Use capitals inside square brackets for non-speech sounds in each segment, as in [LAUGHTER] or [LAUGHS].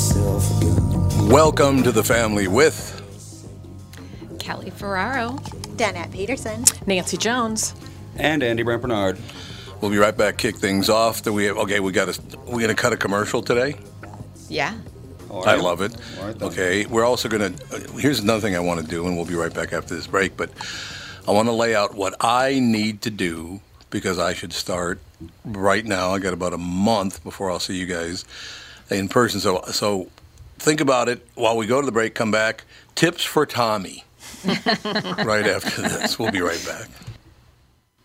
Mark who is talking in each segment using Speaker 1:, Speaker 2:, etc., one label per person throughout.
Speaker 1: myself a.
Speaker 2: Welcome to the family with
Speaker 3: Kelly Ferraro.
Speaker 4: Danette Peterson.
Speaker 3: Nancy Jones.
Speaker 5: And Andy Brant Bernard.
Speaker 2: We'll be right back. Kick things off. Do we have, okay, we got to. we're gonna cut a commercial today.
Speaker 3: Yeah.
Speaker 2: I
Speaker 5: right.
Speaker 2: love it.
Speaker 5: All right, then.
Speaker 2: Okay, we're also gonna. Uh, here's another thing I want to do, and we'll be right back after this break. But I want to lay out what I need to do because I should start right now. I got about a month before I'll see you guys in person. So so think about it while we go to the break. Come back. Tips for Tommy. [LAUGHS] right after this, we'll be right back.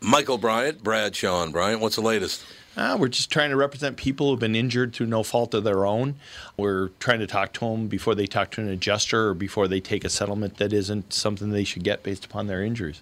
Speaker 2: Michael Bryant, Bradshaw and Bryant. What's the latest?
Speaker 6: Uh, we're just trying to represent people who've been injured through no fault of their own. We're trying to talk to them before they talk to an adjuster or before they take a settlement that isn't something they should get based upon their injuries.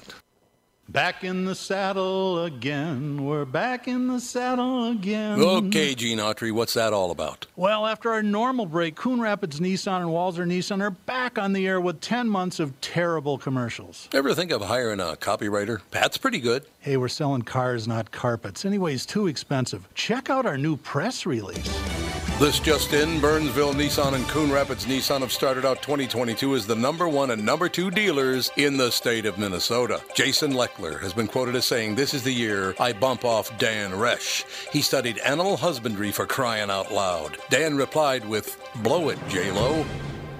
Speaker 7: Back in the saddle again. We're back in the saddle again.
Speaker 2: Okay, Gene Autry, what's that all about?
Speaker 7: Well, after our normal break, Coon Rapids Nissan and Walzer Nissan are back on the air with 10 months of terrible commercials.
Speaker 2: Ever think of hiring a copywriter? Pat's pretty good.
Speaker 7: Hey, we're selling cars, not carpets. Anyways, too expensive. Check out our new press release.
Speaker 2: This just in, Burnsville Nissan and Coon Rapids Nissan have started out 2022 as the number one and number two dealers in the state of Minnesota. Jason Has been quoted as saying, This is the year I bump off Dan Resch. He studied animal husbandry for crying out loud. Dan replied with, Blow it, J-Lo.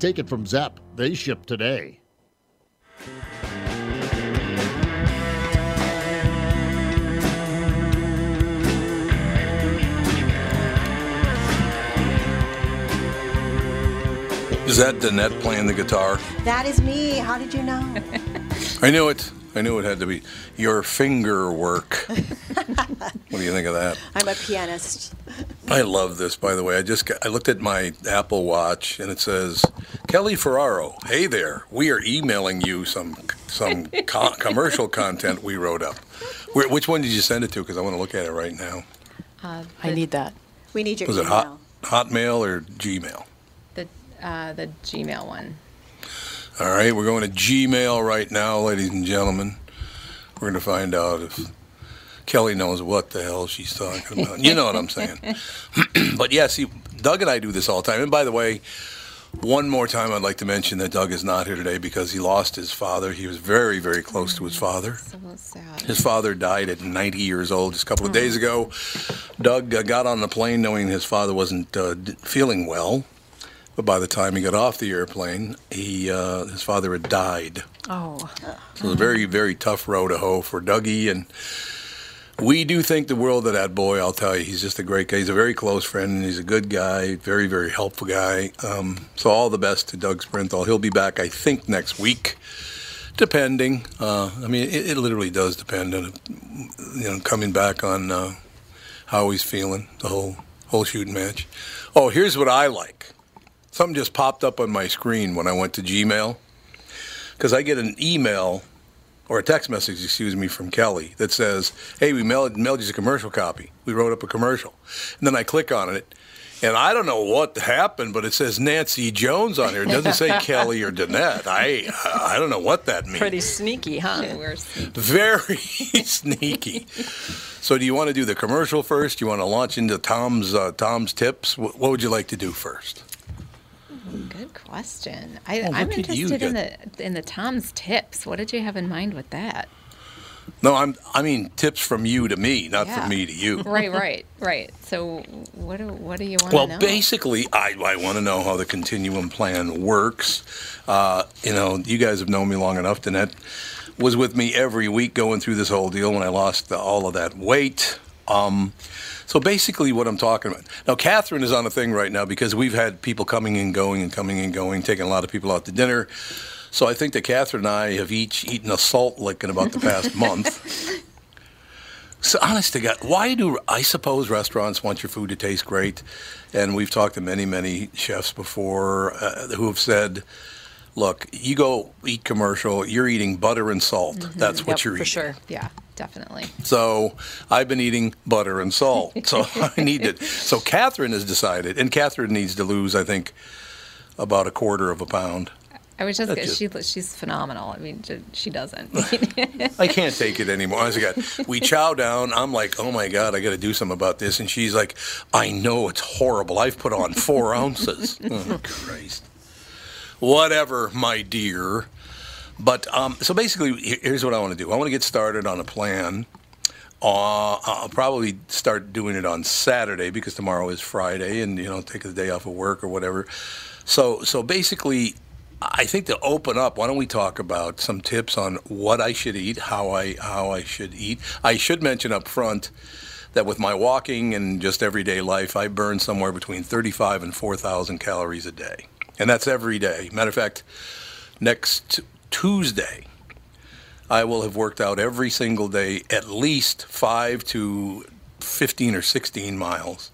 Speaker 8: Take it from Zepp. They ship today.
Speaker 2: Is that Danette playing the guitar?
Speaker 4: That is me. How did you know? [LAUGHS]
Speaker 2: I knew it. I knew it had to be your finger work. [LAUGHS] what do you think of that?
Speaker 4: I'm a pianist.
Speaker 2: I love this, by the way. I just got, I looked at my Apple Watch and it says Kelly Ferraro. Hey there, we are emailing you some some [LAUGHS] co- commercial content we wrote up. Where, which one did you send it to? Because I want to look at it right now.
Speaker 3: I need that.
Speaker 4: We need your
Speaker 2: Was it hot Hotmail or Gmail?
Speaker 3: The uh, the Gmail one.
Speaker 2: All right, we're going to Gmail right now, ladies and gentlemen. We're going to find out if Kelly knows what the hell she's talking about. You know what I'm saying. [LAUGHS] [CLEARS THROAT] but yeah, see, Doug and I do this all the time. And by the way, one more time, I'd like to mention that Doug is not here today because he lost his father. He was very, very close to his father.
Speaker 3: So sad.
Speaker 2: His father died at 90 years old just a couple of days ago. Doug uh, got on the plane knowing his father wasn't uh, feeling well. But by the time he got off the airplane, he uh, his father had died.
Speaker 3: Oh,
Speaker 2: So it was a very, very tough row to hoe for Dougie. And we do think the world of that boy, I'll tell you. He's just a great guy. He's a very close friend, and he's a good guy, very, very helpful guy. Um, so all the best to Doug Sprinthal. He'll be back, I think, next week, depending. Uh, I mean, it, it literally does depend on, you know, coming back on uh, how he's feeling, the whole, whole shooting match. Oh, here's what I like. something just popped up on my screen when I went to Gmail because I get an email or a text message, excuse me, from Kelly that says, "Hey, we mailed, mailed you a commercial copy. We wrote up a commercial." And then I click on it, and I don't know what happened, but it says Nancy Jones on here. It doesn't say [LAUGHS] Kelly or Danette. I I don't know what that means.
Speaker 1: Pretty sneaky, huh?
Speaker 3: We're sneaky.
Speaker 2: Very [LAUGHS] sneaky. So, do you want to do the commercial first? Do you want to launch into Tom's uh, Tom's tips? What would you like to do first?
Speaker 3: Good question. I,
Speaker 2: Oh,
Speaker 3: I'm
Speaker 2: look you,
Speaker 3: interested in the in the Tom's tips. What did you have in mind with that?
Speaker 2: No, I'm. I mean, tips from you to me, not
Speaker 3: Yeah.
Speaker 2: from me to you.
Speaker 3: Right, right, right. So, what do what do you want
Speaker 2: Well,
Speaker 3: to know?
Speaker 2: Well, basically, I, I want to know how the continuum plan works. Uh, you know, you guys have known me long enough. Danette was with me every week going through this whole deal when I lost the, all of that weight. Um, so basically, what I'm talking about now, Catherine is on a thing right now because we've had people coming and going and coming and going, taking a lot of people out to dinner. So I think that Catherine and I have each eaten a salt lick in about the past [LAUGHS] month. So honest to God, why do I suppose restaurants want your food to taste great? And we've talked to many, many chefs before uh, who have said, "Look, you go eat commercial, you're eating butter and salt. That's what
Speaker 1: Yep,
Speaker 2: you're eating."
Speaker 1: for sure.
Speaker 3: yeah, definitely.
Speaker 2: So I've been eating butter and salt. So [LAUGHS] I need it. So Catherine has decided, and Catherine needs to lose, I think, about a quarter of a pound.
Speaker 3: I was just,
Speaker 2: That's
Speaker 3: she she's phenomenal. I mean, she doesn't. [LAUGHS]
Speaker 2: I can't take it anymore. Honestly, God, we chow down. I'm like, oh my God, I got to do something about this. And she's like, I know it's horrible. I've put on four ounces. [LAUGHS] Oh, Christ. Whatever, my dear. But um, so basically, here's what I want to do. I want to get started on a plan. Uh, I'll probably start doing it on Saturday because tomorrow is Friday, and you know, take the day off of work or whatever. So, so basically, I think to open up, why don't we talk about some tips on what I should eat, how I how I should eat. I should mention up front that with my walking and just everyday life, I burn somewhere between 35 and 4,000 calories a day, and that's every day. Matter of fact, next Tuesday, I will have worked out every single day at least five to 15 or 16 miles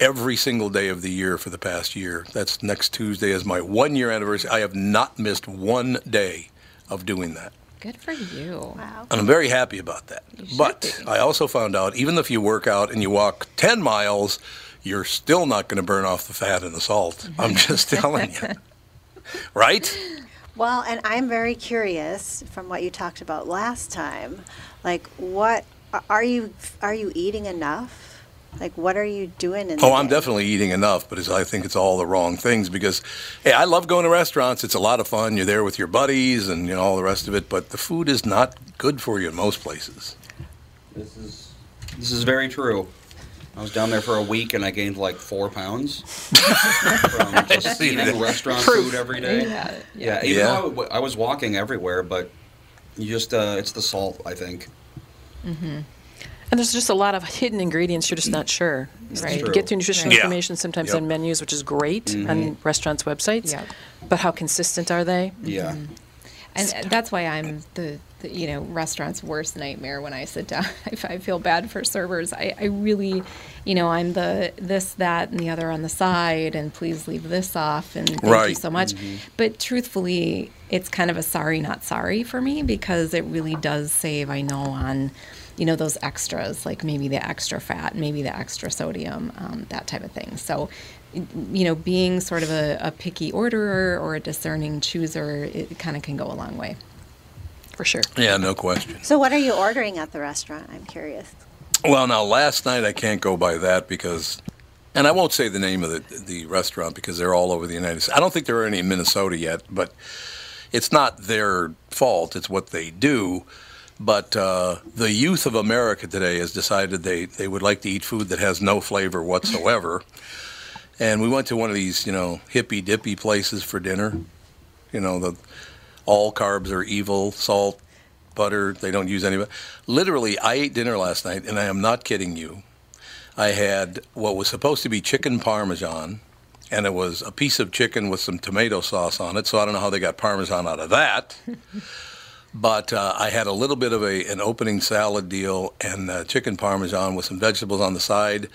Speaker 2: every single day of the year for the past year. That's next Tuesday is my one year anniversary. I have not missed one day of doing that.
Speaker 3: Good for you.
Speaker 4: Wow.
Speaker 2: And I'm very happy about that.
Speaker 3: should
Speaker 2: But
Speaker 3: be.
Speaker 2: I also found out even if you work out and you walk 10 miles, you're still not going to burn off the fat and the salt. I'm mm-hmm. just telling you. Right? [LAUGHS]
Speaker 4: Well, and I'm very curious from what you talked about last time. Like, what are you are you eating enough? Like, what are you doing in? the
Speaker 2: Oh, I'm
Speaker 4: day?
Speaker 2: definitely eating enough, but it's, I think it's all the wrong things because, hey, I love going to restaurants. It's a lot of fun. You're there with your buddies and you know all the rest of it. But the food is not good for you in most places.
Speaker 5: This is this is very true. I was down there for a week and I gained like four pounds [LAUGHS] from just eating
Speaker 2: that.
Speaker 5: restaurant food every day.
Speaker 3: Yeah,
Speaker 5: Yeah, even
Speaker 2: Yeah.
Speaker 5: though I w- I was walking everywhere, but you just uh, it's the salt, I think.
Speaker 1: And there's just a lot of hidden ingredients you're just not sure.
Speaker 3: Right.
Speaker 1: You get the nutrition
Speaker 2: Yeah.
Speaker 1: information sometimes
Speaker 2: Yep.
Speaker 1: on menus, which is great
Speaker 5: Mm-hmm.
Speaker 1: on restaurants' websites.
Speaker 3: Yep.
Speaker 1: But how consistent are they?
Speaker 5: Yeah.
Speaker 3: And that's why I'm the, the you know restaurant's worst nightmare when I sit down. [LAUGHS] I, I feel bad for servers. I, I really, you know, I'm the this that and the other on the side, and please leave this off, and thank you so much. But truthfully, it's kind of a sorry not sorry for me because it really does save. I know on. You know those extras, like maybe the extra fat, maybe the extra sodium, um, that type of thing. So, you know, being sort of a, a picky orderer or a discerning chooser, it kind of can go a long way.
Speaker 1: For sure.
Speaker 2: Yeah, no question.
Speaker 4: So, what are you ordering at the restaurant? I'm curious.
Speaker 2: Well, now last night I can't go by that because, and I won't say the name of the the restaurant because they're all over the United States. I don't think there are any in Minnesota yet, but it's not their fault. It's what they do. But uh, the youth of America today has decided they, they would like to eat food that has no flavor whatsoever. and we went to one of these, you know, hippy dippy places for dinner. You know, the all carbs are evil, salt, butter, they don't use any of it. Literally, I ate dinner last night, and I am not kidding you. I had what was supposed to be chicken parmesan, and it was a piece of chicken with some tomato sauce on it. So I don't know how they got parmesan out of that. [LAUGHS] but uh, I had a little bit of a an opening salad deal and uh, chicken parmesan with some vegetables on the side.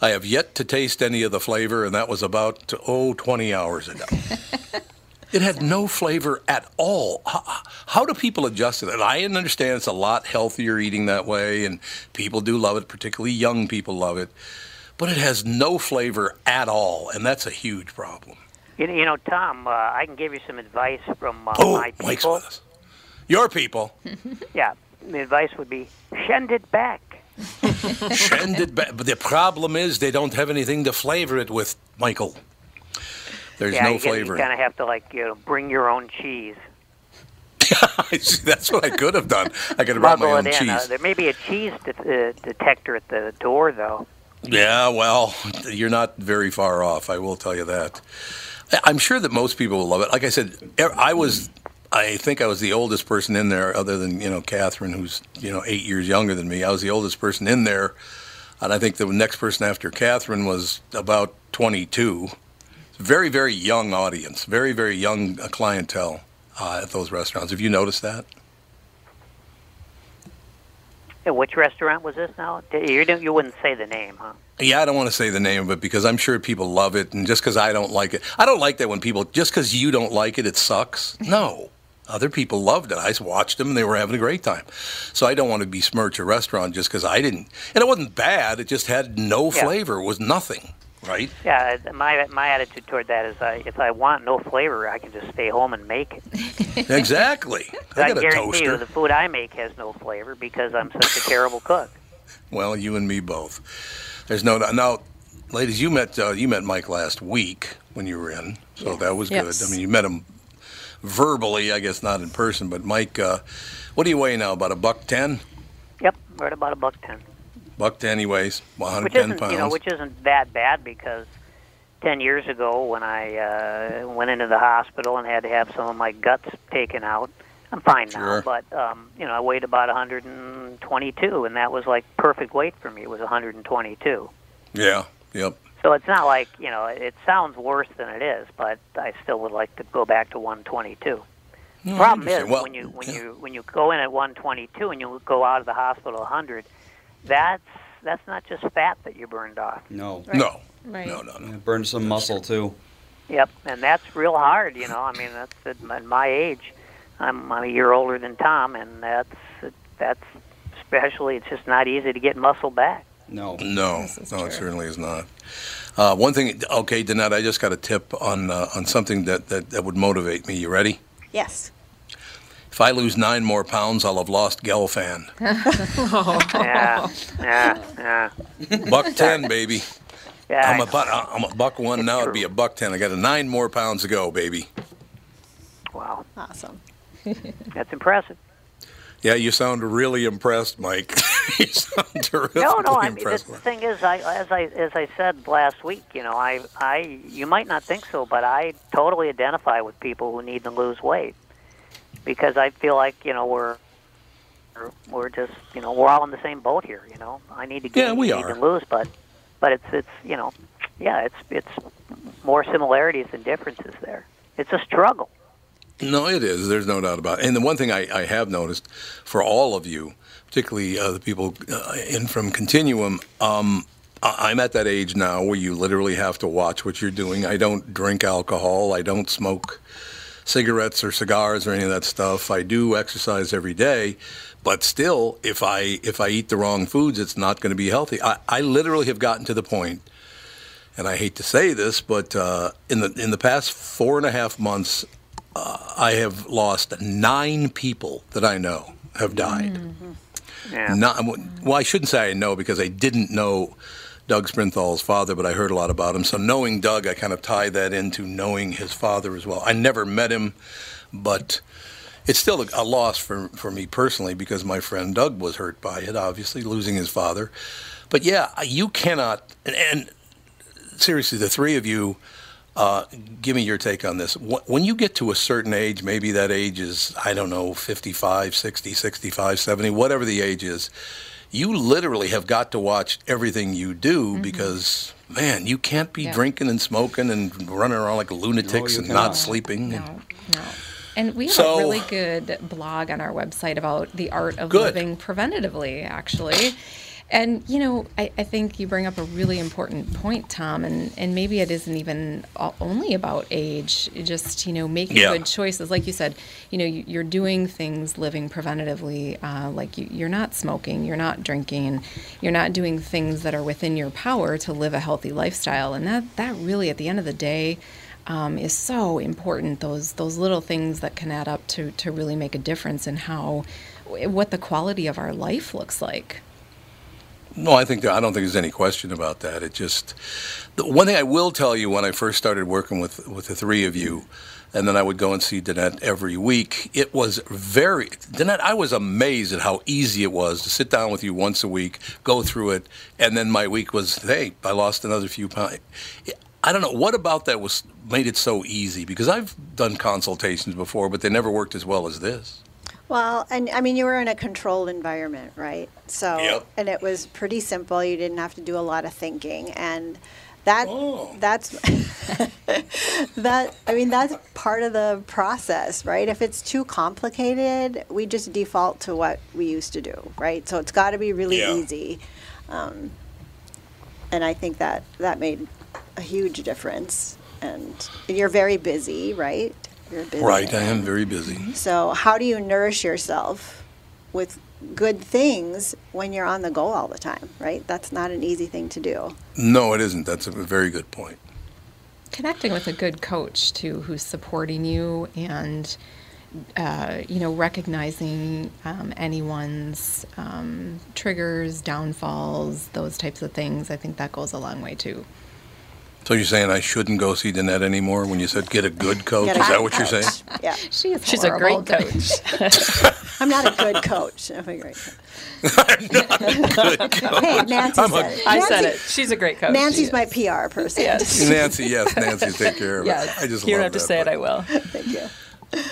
Speaker 2: I have yet to taste any of the flavor, and that was about, oh, 20 hours ago. [LAUGHS] it had no flavor at all. How, how do people adjust to that? I understand it's a lot healthier eating that way, and people do love it, particularly young people love it. But it has no flavor at all, and that's a huge problem.
Speaker 9: You know, you know Tom, uh, I can give you some advice from uh,
Speaker 2: Oh,
Speaker 9: my
Speaker 2: Mike's
Speaker 9: people.
Speaker 2: with us. Your people. [LAUGHS]
Speaker 9: Yeah, the advice would be send it back. [LAUGHS]
Speaker 2: Send it back. But the problem is they don't have anything to flavor it with, Michael. There's
Speaker 9: yeah,
Speaker 2: no flavor.
Speaker 9: You kind of have to like you know bring your own cheese. [LAUGHS]
Speaker 2: That's what I could have done. I could have brought my own.
Speaker 9: Uh,
Speaker 2: cheese.
Speaker 9: there may be a cheese de- uh, detector at the door, though.
Speaker 2: Yeah, well, you're not very far off. I will tell you that. I'm sure that most people will love it. Like I said, I was, I think I was the oldest person in there, other than you know Catherine, who's you know eight years younger than me. I was the oldest person in there, and I think the next person after Catherine was about 22. Very, very young audience, very, very young uh, clientele uh, at those restaurants. Have you noticed that?
Speaker 9: Yeah, which restaurant was this now? You you wouldn't say the name, huh?
Speaker 2: Yeah, I don't want to say the name of it because I'm sure people love it, and just because I don't like it, I don't like that when people just because you don't like it, it sucks. No, other people loved it. I watched them; and they were having a great time. So I don't want to besmirch a restaurant just because I didn't. And it wasn't bad; it just had no
Speaker 9: Yeah.
Speaker 2: flavor. It was nothing, right?
Speaker 9: Yeah, uh, my my attitude toward that is, I, if I want no flavor, I can just stay home and make it. [LAUGHS]
Speaker 2: exactly. [LAUGHS] I
Speaker 9: I
Speaker 2: got a
Speaker 9: guarantee you, the food I make has no flavor because I'm such a terrible cook. [LAUGHS]
Speaker 2: Well, you and me both. There's no now, ladies. You met uh, you met Mike last week when you were in, so that was
Speaker 1: Yes.
Speaker 2: good. I mean, you met him verbally, I guess not in person. But Mike, uh, what do you weigh now? About a buck ten.
Speaker 9: Yep, right about a buck ten.
Speaker 2: Buck anyways, he weighs
Speaker 9: which
Speaker 2: 110
Speaker 9: isn't
Speaker 2: pounds.
Speaker 9: you know which isn't that bad because ten years ago when I uh, went into the hospital and had to have some of my guts taken out, I'm fine now. But um, you know I weighed about 122, and that was like perfect weight for me. It was 122.
Speaker 2: yeah, yep.
Speaker 9: So it's not like you know it sounds worse than it is, but I still would like to go back to 122.
Speaker 2: No,
Speaker 9: Problem is.
Speaker 2: Well,
Speaker 9: when you when
Speaker 2: yeah.
Speaker 9: you when you go in at 122 and you go out of the hospital 100, that's that's not just fat that you burned off.
Speaker 5: No.
Speaker 2: no,
Speaker 3: Right.
Speaker 2: no, no, no.
Speaker 5: It burned some muscle too.
Speaker 9: Yep, and that's real hard. You know, I mean, that's at my, my age. I'm, I'm a year older than Tom, and that's that's especially. It's just not easy to get muscle back.
Speaker 5: No.
Speaker 2: No,
Speaker 3: This is
Speaker 2: no, it certainly is not. Uh, one thing, okay, Danette, I just got a tip on uh, on something that, that, that would motivate me. You ready?
Speaker 4: Yes.
Speaker 2: If I lose nine more pounds, I'll have lost Gelfand. [LAUGHS]
Speaker 9: Yeah, yeah, yeah.
Speaker 2: Buck [LAUGHS] ten, baby.
Speaker 9: Yeah,
Speaker 2: I'm
Speaker 9: I
Speaker 2: a buck. I'm a buck one now. It'd be a buck ten. I got a nine more pounds to go, baby.
Speaker 9: Wow,
Speaker 4: Awesome. [LAUGHS]
Speaker 9: that's impressive.
Speaker 2: Yeah, you sound really impressed, Mike. you sound terrifically
Speaker 9: No, no. I mean, the thing is, I as I as I said last week, you know, I I you might not think so, but I totally identify with people who need to lose weight because I feel like you know we're we're- just you know we're all in the same boat here. You know, I need to gain,
Speaker 2: Yeah, we
Speaker 9: you need
Speaker 2: are.
Speaker 9: to lose, but but it's it's you know, yeah, it's it's more similarities than differences there. It's a struggle.
Speaker 2: No, it is. There's no doubt about it. And the one thing I, I have noticed for all of you, particularly uh, the people uh, in from Continuum, um, I- I'm at that age now where you literally have to watch what you're doing. I don't drink alcohol. I don't smoke cigarettes or cigars or any of that stuff. I do exercise every day, but still, if I if I eat the wrong foods, it's not going to be healthy. I, I literally have gotten to the point, and I hate to say this, but uh, in the in the past four and a half months, uh, I have lost nine people that I know have died.
Speaker 9: Yeah.
Speaker 2: Not, well, I shouldn't say I know because I didn't know Doug Sprinthal's father, but I heard a lot about him. So knowing Doug, I kind of tie that into knowing his father as well. I never met him, but it's still a, loss for, for me personally because my friend Doug was hurt by it, obviously, losing his father. But yeah, you cannot, and, and seriously, the three of you, uh, give me your take on this. When you get to a certain age, maybe that age is, I don't know, 55, 60, 65, 70, whatever the age is, you literally have got to watch everything you do mm-hmm. because, man, you can't be
Speaker 3: Yeah.
Speaker 2: drinking and smoking and running around like lunatics
Speaker 5: you
Speaker 2: and
Speaker 5: cannot.
Speaker 2: not sleeping.
Speaker 3: No, no. And we have
Speaker 2: So-
Speaker 3: a really good blog on our website about the art of
Speaker 2: Good.
Speaker 3: living preventatively, actually. And you know, I, I think you bring up a really important point, Tom, and, and maybe it isn't even only about age. Just you know, making
Speaker 2: Yeah.
Speaker 3: good choices, like you said. You know, you, you're doing things, living preventatively. Uh, like you, you're not smoking, you're not drinking, you're not doing things that are within your power to live a healthy lifestyle. And that that really, at the end of the day, um, is so important. Those those little things that can add up to to really make a difference in how what the quality of our life looks like.
Speaker 2: No, I think that, I don't think there's any question about that. It just the one thing I will tell you when I first started working with with the three of you, and then I would go and see Danette every week. It was very Danette. I was amazed at how easy it was to sit down with you once a week, go through it, and then my week was hey, I lost another few pounds. I don't know what about that was made it so easy because I've done consultations before, but they never worked as well as this.
Speaker 4: Well, and I mean, you were in a controlled environment, right? So,
Speaker 2: Yep.
Speaker 4: and it was pretty simple. You didn't have to do a lot of thinking, and that
Speaker 2: Oh.
Speaker 4: that's [LAUGHS] that. I mean, that's part of the process, right? If it's too complicated, we just default to what we used to do, right? So it's got to be really
Speaker 2: Yeah.
Speaker 4: easy, um, and I think that that made a huge difference. And you're very busy, right? You're busy
Speaker 2: Right, I am very busy.
Speaker 4: So, how do you nourish yourself with good things when you're on the go all the time, right? That's not an easy thing to do.
Speaker 2: No, it isn't. That's a very good point.
Speaker 3: connecting with a good coach too who's supporting you and uh, you know recognizing um, anyone's um, triggers downfalls those types of things i think that goes a long way too
Speaker 2: So you're saying I shouldn't go see Danette anymore when you said get a good coach?
Speaker 4: A
Speaker 2: Is that
Speaker 4: good
Speaker 2: what you're saying?
Speaker 4: Yeah.
Speaker 3: she is
Speaker 1: She's a
Speaker 3: horrible,
Speaker 1: great coach. [LAUGHS]
Speaker 4: I'm not a good coach. I'm a great coach.
Speaker 2: I'm not a Good coach.
Speaker 4: Hey, Nancy
Speaker 2: I'm a-
Speaker 4: said it.
Speaker 1: I said it. She's a great coach.
Speaker 4: Nancy's my PR person.
Speaker 1: Yes. [LAUGHS]
Speaker 2: Nancy, yes, Nancy, take care of
Speaker 1: Yes.
Speaker 2: it. I just
Speaker 1: you don't
Speaker 2: love
Speaker 1: have to
Speaker 2: that,
Speaker 1: say it. I will.
Speaker 4: Thank you.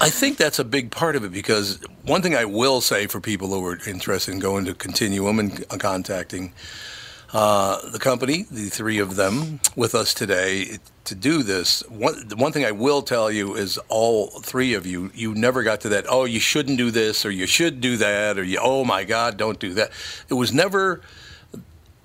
Speaker 2: I think that's a big part of it because one thing I will say for people who are interested in going to Continuum and uh, contacting uh, the company, the three of them with us today to do this. One, one thing I will tell you is all three of you, you never got to that, oh, you shouldn't do this or you should do that or you, oh my God, don't do that. It was never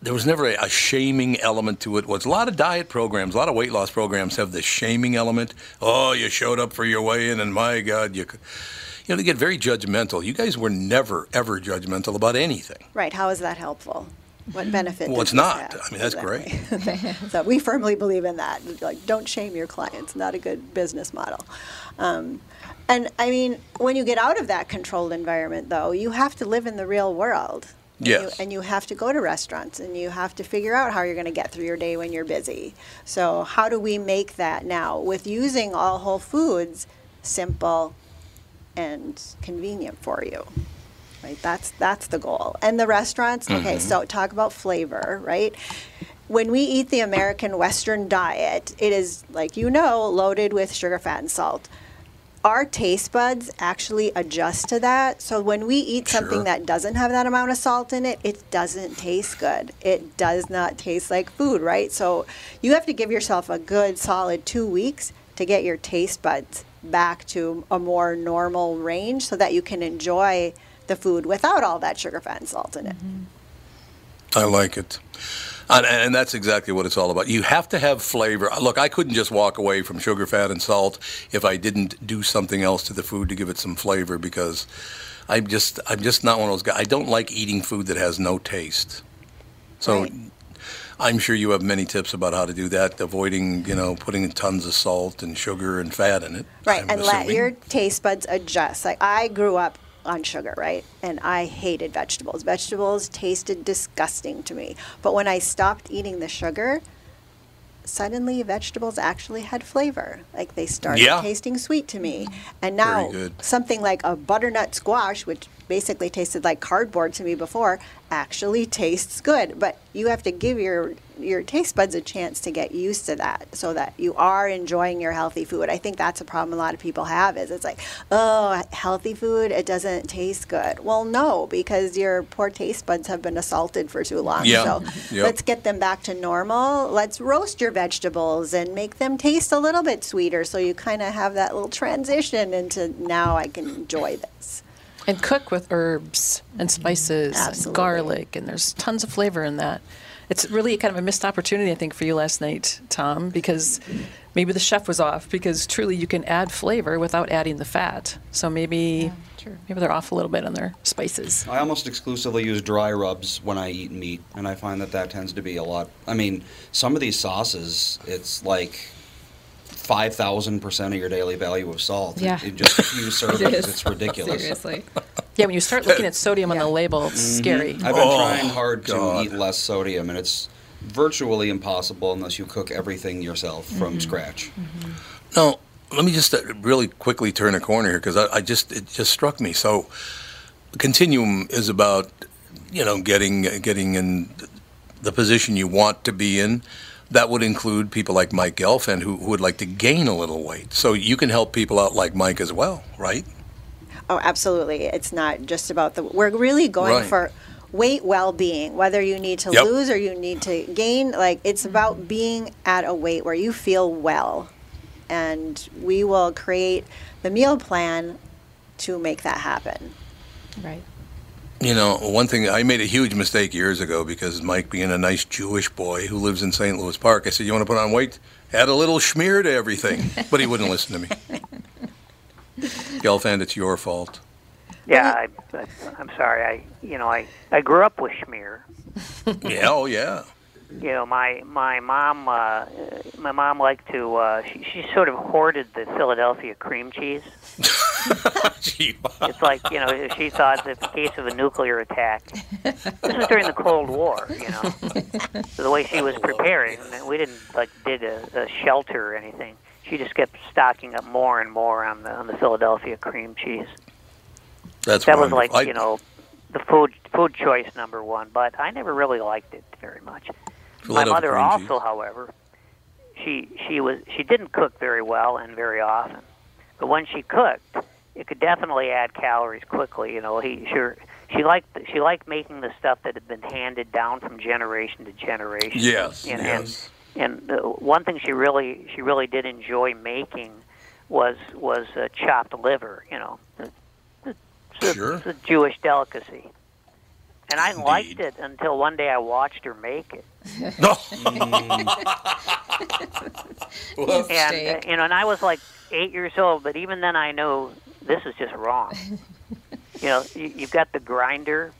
Speaker 2: there was never a, a shaming element to it. Was a lot of diet programs, a lot of weight loss programs have this shaming element. Oh, you showed up for your weigh-in, and my God, you, you know, they get very judgmental. You guys were never ever judgmental about anything.
Speaker 4: Right. How is that helpful? What benefit?
Speaker 2: Well, it's not.
Speaker 4: have?
Speaker 2: I mean, that's
Speaker 4: great. [LAUGHS] so we firmly believe in that. Like, don't shame your clients. Not a good business model. Um, and I mean, when you get out of that controlled environment, though, you have to live in the real world. And you-
Speaker 2: Yes.
Speaker 4: and you have to go to restaurants and you have to figure out how you're going to get through your day when you're busy. So, how do we make that now with using all whole foods simple and convenient for you? Right? That's that's the goal. And the restaurants, okay, mm-hmm. so talk about flavor, right? When we eat the American Western diet, it is like you know loaded with sugar, fat, and salt. Our taste buds actually adjust to that. So when we eat something
Speaker 2: Sure.
Speaker 4: that doesn't have that amount of salt in it, it doesn't taste good. It does not taste like food, right? So you have to give yourself a good solid 2 weeks to get your taste buds back to a more normal range so that you can enjoy the food without all that sugar, fat, and salt in it. Mm-hmm.
Speaker 2: I like it. And, and that's exactly what it's all about. You have to have flavor. Look, I couldn't just walk away from sugar, fat, and salt if I didn't do something else to the food to give it some flavor because I'm just I'm just not one of those guys. I don't like eating food that has no taste. So
Speaker 4: Right.
Speaker 2: I'm sure you have many tips about how to do that, avoiding, you know, putting tons of salt and sugar and fat in it.
Speaker 4: Right,
Speaker 2: I'm
Speaker 4: and let your taste buds adjust. Like I grew up on sugar, right? And I hated vegetables. Vegetables tasted disgusting to me. But when I stopped eating the sugar, suddenly vegetables actually had flavor. Like they started
Speaker 2: Yeah.
Speaker 4: tasting sweet to me. And now something like a butternut squash, which basically tasted like cardboard to me before, actually tastes good. But you have to give your your taste buds a chance to get used to that so that you are enjoying your healthy food. I think that's a problem a lot of people have is it's like, oh, healthy food, it doesn't taste good. Well, no, because your poor taste buds have been assaulted for too long.
Speaker 2: Yeah.
Speaker 4: So mm-hmm.
Speaker 2: Yep.
Speaker 4: let's get them back to normal. Let's roast your vegetables and make them taste a little bit sweeter so you kind of have that little transition into now I can enjoy this.
Speaker 1: And cook with herbs and mm-hmm. spices and garlic, and there's tons of flavor in that. It's really kind of a missed opportunity, I think, for you last night, Tom, because maybe the chef was off. Because truly, you can add flavor without adding the fat. So maybe,
Speaker 3: true.
Speaker 1: maybe they're off a little bit on their spices.
Speaker 5: I almost exclusively use dry rubs when I eat meat, and I find that that tends to be a lot. I mean, some of these sauces, it's like five thousand percent of your daily value of salt.
Speaker 3: Yeah.
Speaker 5: in just a few servings,
Speaker 3: is.
Speaker 5: it's ridiculous.
Speaker 3: Seriously. [LAUGHS]
Speaker 1: Yeah, when you start looking at sodium on the label, it's mm-hmm. scary.
Speaker 5: I've been
Speaker 2: Oh,
Speaker 5: trying hard
Speaker 2: God.
Speaker 5: to eat less sodium, and it's virtually impossible unless you cook everything yourself from mm-hmm. scratch. Mm-hmm.
Speaker 2: No, let me just uh, really quickly turn a corner here because I, I just it just struck me. So, continuum is about you know getting getting in the position you want to be in. That would include people like Mike Gelfand who, who would like to gain a little weight. So you can help people out like Mike as well, right?
Speaker 4: Oh, absolutely. It's not just about the. We're really going
Speaker 2: Right.
Speaker 4: for weight well-being. Whether you need to
Speaker 2: Yep.
Speaker 4: lose or you need to gain, like it's about being at a weight where you feel well, and we will create the meal plan to make that happen.
Speaker 3: Right.
Speaker 2: You know, one thing I made a huge mistake years ago because Mike, being a nice Jewish boy who lives in St. Louis Park, I said, "You want to put on weight? Add a little schmear to everything." But he wouldn't listen to me. [LAUGHS] Gelfand, it's your fault.
Speaker 9: Yeah, I, I, I'm sorry. I, you know, I, I grew up with schmear.
Speaker 2: Yeah, oh yeah.
Speaker 9: You know, my my mom, uh, my mom liked to. Uh, she she sort of hoarded the Philadelphia cream cheese. [LAUGHS] It's like you know, she thought that in case of a nuclear attack. This was during the Cold War, you know. So the way she was preparing, we didn't like dig a, a shelter or anything. She just kept stocking up more and more on the on the Philadelphia cream cheese.
Speaker 2: That's
Speaker 9: that was like
Speaker 2: I-
Speaker 9: you know the food food choice number one but i never really liked it very much my mother also however she she was she didn't cook very well and very often but when she cooked it could definitely add calories quickly you know he sure she liked she liked making the stuff that had been handed down from generation to generation
Speaker 2: Yes,
Speaker 9: and,
Speaker 2: yes.
Speaker 9: and and uh, one thing she really she really did enjoy making was was uh, chopped liver you know it's a,
Speaker 2: Sure.
Speaker 9: it's a Jewish delicacy. And I liked it until one day I watched her make it.
Speaker 2: No. [LAUGHS]
Speaker 9: And uh, you know, and I was like eight years old, but even then I know this is just wrong. [LAUGHS] you know, you, you've got the grinder,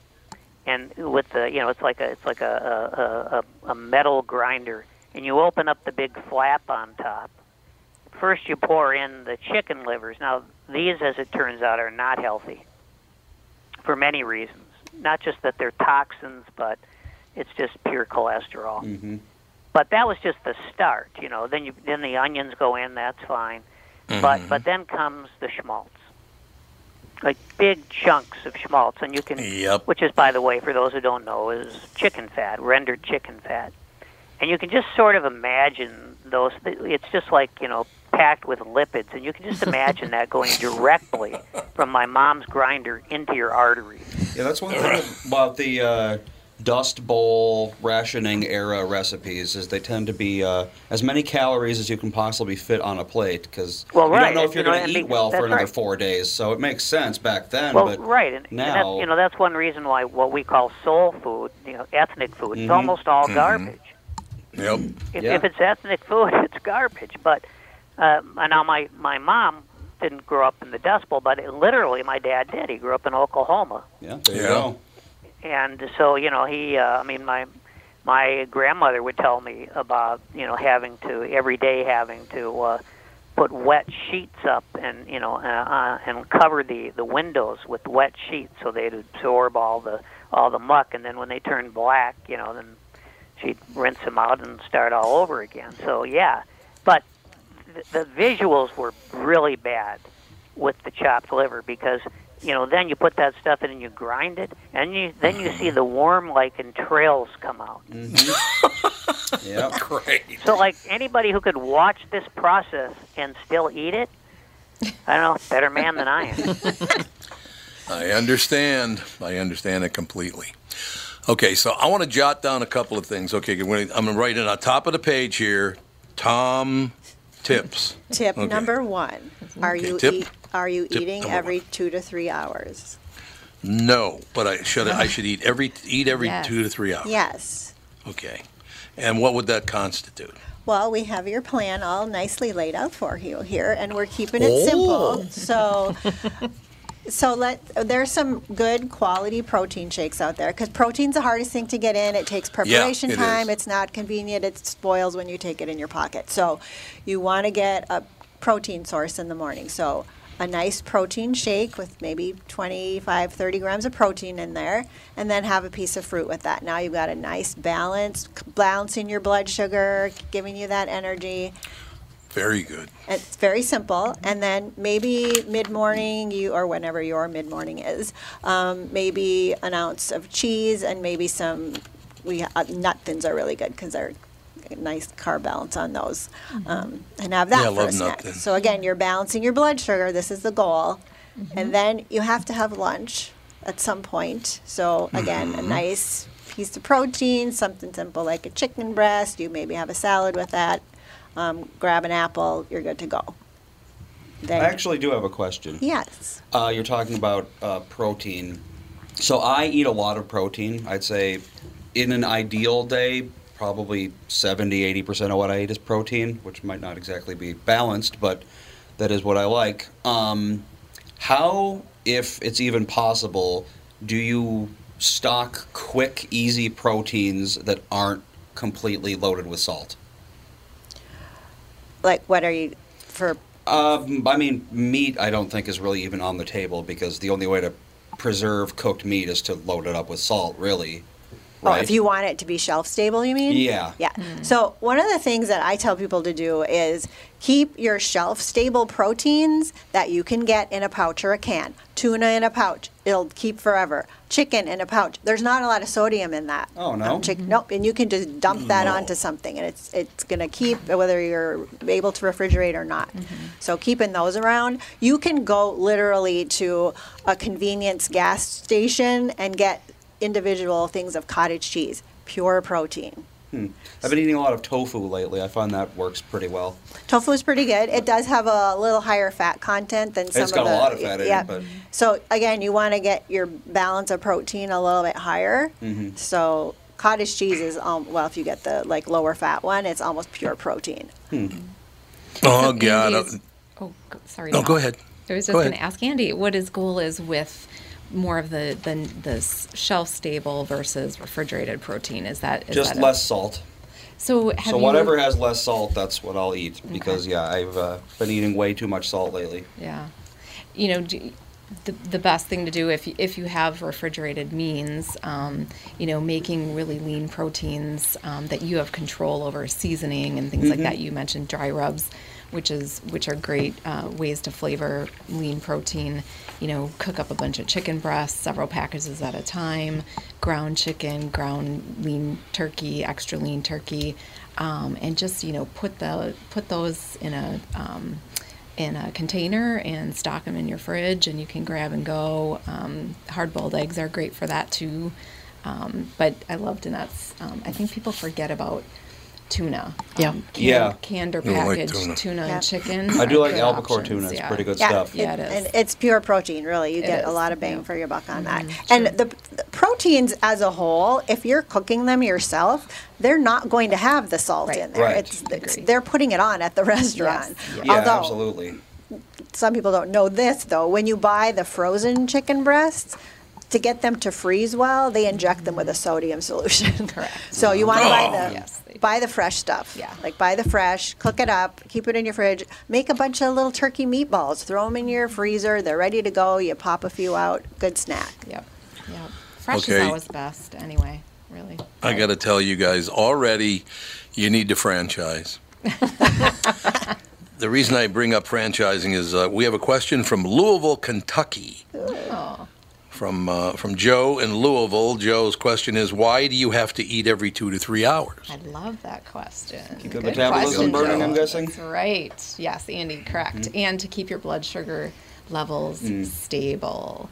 Speaker 9: and with the you know, it's like a it's like a a, a, a metal grinder, and you open up the big flap on top. First, you pour in the chicken livers. Now, these, as it turns out, are not healthy for many reasons. Not just that they're toxins, but it's just pure cholesterol.
Speaker 5: hmm
Speaker 9: But that was just the start, you know. Then you then the onions go in, that's fine. But but then comes the schmaltz. Like big chunks of schmaltz and you can
Speaker 2: Yep.
Speaker 9: which is by the way for those who don't know is chicken fat, rendered chicken fat. And you can just sort of imagine those it's just like, you know, packed with lipids and you can just imagine that going [LAUGHS] directly from my mom's grinder into your arteries.
Speaker 5: Yeah, that's one thing about the uh, Dust Bowl rationing era recipes is they tend to be uh, as many calories as you can possibly fit on a plate because
Speaker 9: Well,
Speaker 5: you don't know if
Speaker 9: you
Speaker 5: you're
Speaker 9: know,
Speaker 5: going to eat
Speaker 9: be-
Speaker 5: well for another
Speaker 9: right.
Speaker 5: four days. So it makes sense back then.
Speaker 9: Well,
Speaker 5: but
Speaker 9: right, and, and
Speaker 5: now,
Speaker 9: that's, you know that's one reason why what we call soul food, you know, ethnic food, it's
Speaker 5: Mhm.
Speaker 9: almost all garbage.
Speaker 2: Yep.
Speaker 9: If,
Speaker 5: Yeah.
Speaker 9: if it's ethnic food, [LAUGHS] it's garbage. But uh, and now my my mom didn't grow up in the Dust Bowl, but it, literally my dad did. He grew up in Oklahoma,
Speaker 5: yeah, there you
Speaker 2: Yeah.
Speaker 5: go.
Speaker 9: and so you know he. Uh, I mean my my grandmother would tell me about you know having to every day having to. Uh, Put wet sheets up and you know uh, uh, and cover the the windows with wet sheets so they'd absorb all the all the muck and then when they turned black you know then she'd rinse them out and start all over again. So yeah, but th- the visuals were really bad with the chopped liver because you know then you put that stuff in and you grind it and you then you see mm-hmm. the worm-like entrails come out. Mm-hmm. [LAUGHS]
Speaker 5: Yeah.
Speaker 2: Great.
Speaker 9: So like anybody who could watch this process and still eat it, I don't know, better man than I am. [LAUGHS]
Speaker 2: I understand. I understand it completely. Okay, so I want to jot down a couple of things. Okay, I'm going to write it on top of the page here. Tom tips.
Speaker 4: Tip
Speaker 2: Okay.
Speaker 4: number one: Are
Speaker 2: Okay,
Speaker 4: you
Speaker 2: tip-
Speaker 4: eat, are you
Speaker 2: tip
Speaker 4: eating every
Speaker 2: one.
Speaker 4: two to three hours?
Speaker 2: No, but I should I should eat every eat every
Speaker 3: Yes.
Speaker 2: two to three hours.
Speaker 4: Yes.
Speaker 2: Okay. And what would that constitute?
Speaker 4: Well, we have your plan all nicely laid out for you here, and we're keeping it
Speaker 2: Oh.
Speaker 4: simple. So, [LAUGHS] so let there's some good quality protein shakes out there because protein's the hardest thing to get in. It takes preparation
Speaker 2: it
Speaker 4: time.
Speaker 2: is.
Speaker 4: It's not convenient. It spoils when you take it in your pocket. So, you want to get a protein source in the morning. So. A nice protein shake with maybe 25, 30 grams of protein in there, and then have a piece of fruit with that. Now you've got a nice balance, balancing your blood sugar, giving you that energy.
Speaker 2: Very good.
Speaker 4: It's very simple, and then maybe mid morning, you or whenever your mid morning is, um, maybe an ounce of cheese and maybe some. We uh, nut thins are really good because they're a nice carb balance on those, um, and have that
Speaker 2: Yeah,
Speaker 4: for
Speaker 2: love
Speaker 4: a snack.
Speaker 2: thins.
Speaker 4: So again, you're balancing your blood sugar. This is the goal, and then you have to have lunch at some point. So again,
Speaker 2: Mm-hmm.
Speaker 4: a nice piece of protein, something simple like a chicken breast. You maybe have a salad with that. Um, grab an apple. You're good to go. Then,
Speaker 5: I actually do have a question.
Speaker 4: yes.
Speaker 5: Uh, you're talking about uh, protein. So I eat a lot of protein. I'd say in an ideal day, probably 70, 80% of what I eat is protein, which might not exactly be balanced, but that is what I like. Um, how, if it's even possible, do you stock quick, easy proteins that aren't completely loaded with salt?
Speaker 4: Like, what are you for?
Speaker 5: Um, I mean, meat I don't think is really even on the table because the only way to preserve cooked meat is to load it up with salt, really.
Speaker 4: Oh, if you want it to be shelf stable, you mean?
Speaker 5: Yeah.
Speaker 4: Yeah. Mm. So one of the things that I tell people to do is keep your shelf stable proteins that you can get in a pouch or a can. Tuna in a pouch, it'll keep forever. Chicken in a pouch. There's not a lot of sodium in that.
Speaker 5: Oh, no?
Speaker 4: Um, chick- Nope. And you can just dump mm. that
Speaker 2: No.
Speaker 4: onto something, and it's it's gonna keep whether you're able to refrigerate or not. Mm-hmm. So keeping those around, you can go literally to a convenience gas station and get individual things of cottage cheese, pure protein.
Speaker 5: I've been eating a lot of tofu lately. I find that works pretty well.
Speaker 4: Tofu is pretty good. It does have a little higher fat content than some
Speaker 5: It's
Speaker 4: of
Speaker 5: got a
Speaker 4: the.
Speaker 5: lot of fat in it,
Speaker 4: yeah.
Speaker 5: but-
Speaker 4: So again, you want to get your balance of protein a little bit higher.
Speaker 5: Mm-hmm.
Speaker 4: So cottage cheese is um, well, if you get the like lower fat one, it's almost pure protein.
Speaker 2: Oh
Speaker 3: So
Speaker 2: God.
Speaker 3: Andy's- oh, go- sorry.
Speaker 2: No,
Speaker 3: Tom.
Speaker 2: go ahead.
Speaker 3: I was just going to ask Andy what his goal is with more of the the, the shelf stable versus refrigerated protein. Is that is
Speaker 5: Just
Speaker 3: that a-
Speaker 5: less salt.
Speaker 3: so
Speaker 5: so whatever has less salt, that's what I'll eat because yeah, I've uh, been eating way too much salt lately.
Speaker 3: Yeah, you know, do, the the best thing to do if you, if you have refrigerated means, um, you know, making really lean proteins um, that you have control over, seasoning and things like that. You mentioned dry rubs, which is which are great uh, ways to flavor lean protein. You know, cook up a bunch of chicken breasts, several packages at a time, ground chicken, ground lean turkey, extra lean turkey, um, and just you know put the put those in a um, in a container and stock them in your fridge, and you can grab and go. Um, Hard boiled eggs are great for that too. Um, but I love Danette's. Um, I think people forget about tuna.
Speaker 1: Yeah.
Speaker 3: Um, canned,
Speaker 5: Yeah.
Speaker 3: Canned or
Speaker 2: I like
Speaker 3: packaged
Speaker 2: tuna.
Speaker 3: tuna,
Speaker 4: Yeah.
Speaker 3: and chicken.
Speaker 5: I do
Speaker 3: are
Speaker 5: like
Speaker 3: good
Speaker 5: albacore
Speaker 3: options,
Speaker 5: tuna. It's
Speaker 3: yeah.
Speaker 5: pretty good
Speaker 4: Yeah,
Speaker 5: stuff.
Speaker 3: Yeah, it
Speaker 4: and, and it's pure protein. Really, you
Speaker 3: It
Speaker 4: get a
Speaker 3: is,
Speaker 4: lot of bang
Speaker 3: yeah.
Speaker 4: for your buck on that.
Speaker 3: Mhm,
Speaker 4: And the, the proteins as a whole, if you're cooking them yourself, they're not going to have the salt
Speaker 3: Right.
Speaker 4: in there.
Speaker 5: Right.
Speaker 4: It's, it's
Speaker 3: Agree.
Speaker 4: they're putting it on at the restaurant.
Speaker 3: yes.
Speaker 5: Yeah,
Speaker 4: Although,
Speaker 5: absolutely.
Speaker 4: some people don't know this though. When you buy the frozen chicken breasts, to get them to freeze well, they inject them with a sodium solution. [LAUGHS]
Speaker 3: Correct.
Speaker 4: so you want to buy
Speaker 2: Oh.
Speaker 4: the
Speaker 3: Yes,
Speaker 4: buy the fresh stuff.
Speaker 3: Yeah.
Speaker 4: Like buy the fresh, cook it up, keep it in your fridge. Make a bunch of little turkey meatballs. Throw them in your freezer. They're ready to go. You pop a few out. Good snack.
Speaker 3: Yep. Yep. Fresh
Speaker 2: Okay.
Speaker 3: is always best anyway. Really.
Speaker 2: I got to tell you guys already, you need to franchise. [LAUGHS] the reason I bring up franchising is uh, we have a question from Louisville, Kentucky.
Speaker 3: Oh.
Speaker 2: From uh, from Joe in Louisville. Joe's question is, why do you have to eat every two to three hours?
Speaker 3: I love that question.
Speaker 5: Keep the
Speaker 3: Good
Speaker 5: metabolism
Speaker 3: question,
Speaker 5: burning,
Speaker 3: Joe.
Speaker 5: I'm guessing?
Speaker 3: That's right. Yes, Andy, correct. And to keep your blood sugar levels stable.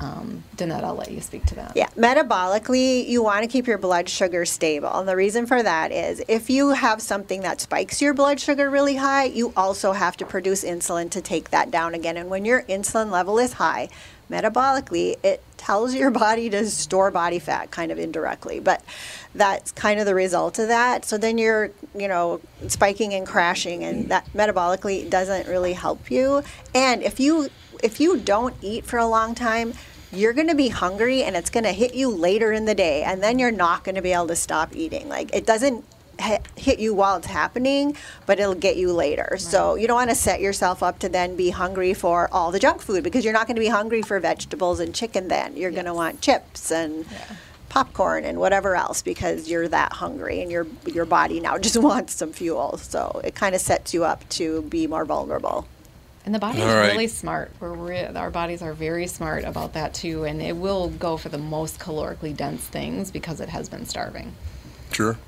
Speaker 3: Um, Danette, I'll let you speak to that.
Speaker 4: Yeah, metabolically, you want to keep your blood sugar stable. And the reason for that is if you have something that spikes your blood sugar really high, you also have to produce insulin to take that down again. And when your insulin level is high, metabolically, it tells your [LAUGHS] body to store body fat kind of indirectly. But that's kind of the result of that. So then you're, you know, spiking and crashing and that metabolically doesn't really help you. And if you if you don't eat for a long time, you're going to be hungry and it's going to hit you later in the day and then you're not going to be able to stop eating. Like it doesn't hit you while it's happening, but it'll get you later. So you don't want to set yourself up to then be hungry for all the junk food because you're not going to be hungry for vegetables and chicken then. You're going to want chips and popcorn and whatever else because you're that hungry and your your body now [LAUGHS] just wants some fuel. So it kind of sets you up to be more vulnerable.
Speaker 3: And the body's
Speaker 2: All right.
Speaker 3: really smart. We're re- our bodies are very smart about that too, and it will go for the most calorically dense things because it has been starving.
Speaker 2: Sure.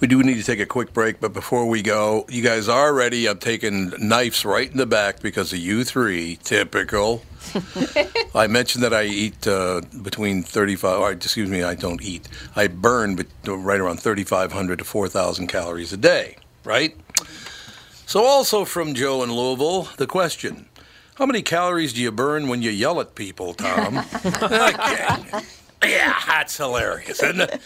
Speaker 2: We do need to take a quick break, but before we go, you guys are ready. I'm taking knives right in the back because of you three. Typical. [LAUGHS] I mentioned that I eat uh, between 35, or excuse me, I don't eat. I burn bet- right around 3,500 to 4,000 calories a day, right? So, also from Joe in Louisville, the question How many calories do you burn when you yell at people, Tom? [LAUGHS] [LAUGHS] okay. Yeah, that's hilarious, isn't it?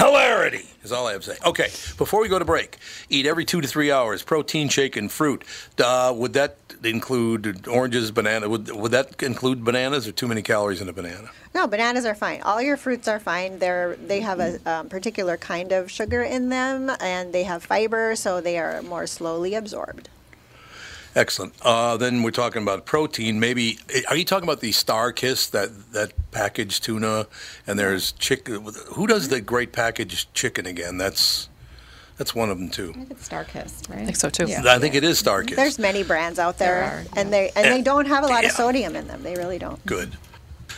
Speaker 2: Hilarity is all I have to say. Okay, before we go to break, eat every two to three hours. Protein shake and fruit. Uh, would that include oranges, banana? Would, would that include bananas or too many calories in a banana?
Speaker 4: No, bananas are fine. All your fruits are fine. They're they have a um, particular kind of sugar in them, and they have fiber, so they are more slowly absorbed.
Speaker 2: Excellent. Uh, then we're talking about protein. Maybe are you talking about the StarKist that that packaged tuna? And there's chicken. Who does the great packaged chicken again? That's that's one of them too.
Speaker 3: I think it's StarKist, right? I
Speaker 1: think so, too.
Speaker 2: I think it is StarKist.
Speaker 4: There's many brands out there,
Speaker 3: There are,
Speaker 4: and they and they don't have a lot of sodium in them. They really don't.
Speaker 2: Good.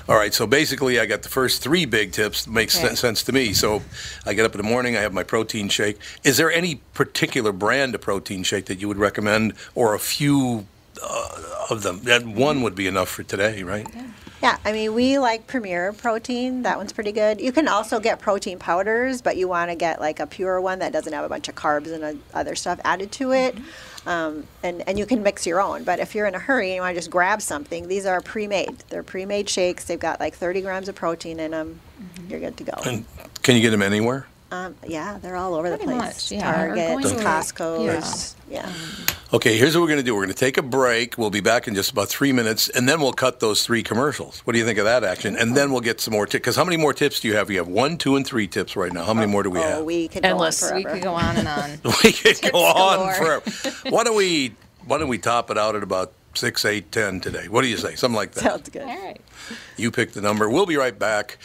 Speaker 2: All right, so basically, I got the first three big tips. Makes
Speaker 3: Okay.
Speaker 2: sense to me. So, I get up in the morning. I have my protein shake. Is there any particular brand of protein shake that you would recommend, or a few uh, of them? That one would be enough for today, right?
Speaker 4: Yeah, Yeah, I mean, we like Premier protein. That one's pretty good. You can also get protein powders, but you want to get like a pure one that doesn't have a bunch of carbs and uh, other stuff added to it. Um, and, and you can mix your own. But if you're in a hurry and you want to just grab something, these are pre made. They're pre made shakes. They've got like 30 grams of protein in them. You're good to go.
Speaker 2: And can you get them anywhere?
Speaker 4: Um, yeah, they're all over the place.
Speaker 3: much, yeah. Or
Speaker 4: Target,
Speaker 3: going to a-
Speaker 4: Costco's. Yeah.
Speaker 2: Okay, here's what we're going to do. We're going to take a break. We'll be back in just about three minutes, and then we'll cut those three commercials. What do you think of that action? And then we'll get some more tips. Because how many more tips do you have? We have one, two, and three tips right now. How many more do we
Speaker 4: oh,
Speaker 2: have?
Speaker 4: we could
Speaker 1: Endless.
Speaker 4: go on
Speaker 3: We could go on and on. [LAUGHS]
Speaker 2: we could go on
Speaker 3: galore.
Speaker 2: forever. Why don't we? Why don't we top it out at about six, eight, ten today? What do you say? Something like that.
Speaker 4: Sounds good.
Speaker 3: All right.
Speaker 2: You pick the number. We'll be right back.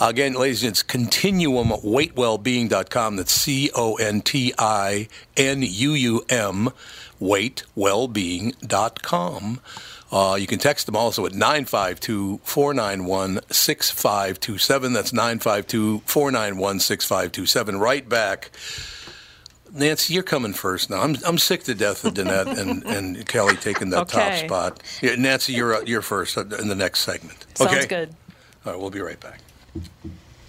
Speaker 2: Again, ladies, and it's continuumweightwellbeing.com. That's C O N T I N U U M, weightwellbeing.com. Uh, you can text them also at 952 491 6527. That's 952 491 6527. Right back. Nancy, you're coming first now. I'm, I'm sick to death of Danette and, [LAUGHS] and Kelly taking that top spot. Yeah, Nancy, you're, uh, you're first in the next segment.
Speaker 1: Sounds
Speaker 2: okay?
Speaker 1: good.
Speaker 2: All right, we'll be right back.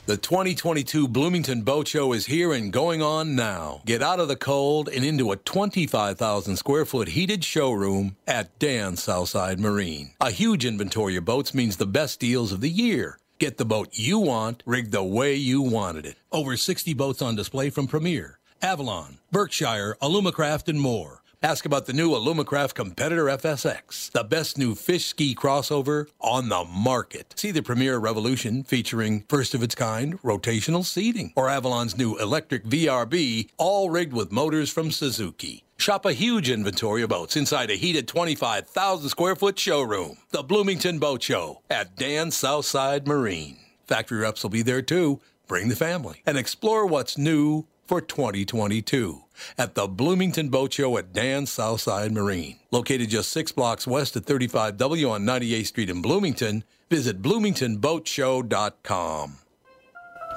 Speaker 2: The 2022 Bloomington Boat Show is here and going on now. Get out of the cold and into a 25,000 square foot heated showroom at Dan Southside Marine. A huge inventory of boats means the best deals of the year. Get the boat you want, rigged the way you wanted it. Over 60 boats on display from Premier, Avalon, Berkshire, Alumacraft, and more. Ask about the new Alumacraft Competitor FSX, the best new fish ski crossover on the market. See the Premier Revolution featuring first of its kind rotational seating, or Avalon's new electric VRB, all rigged with motors from Suzuki. Shop a huge inventory of boats inside a heated 25,000 square foot showroom. The Bloomington Boat Show at Dan Southside Marine. Factory reps will be there too. Bring the family and explore what's new for 2022 at the Bloomington Boat Show at Dan Southside Marine. Located just six blocks west of 35W on 98th Street in Bloomington, visit bloomingtonboatshow.com.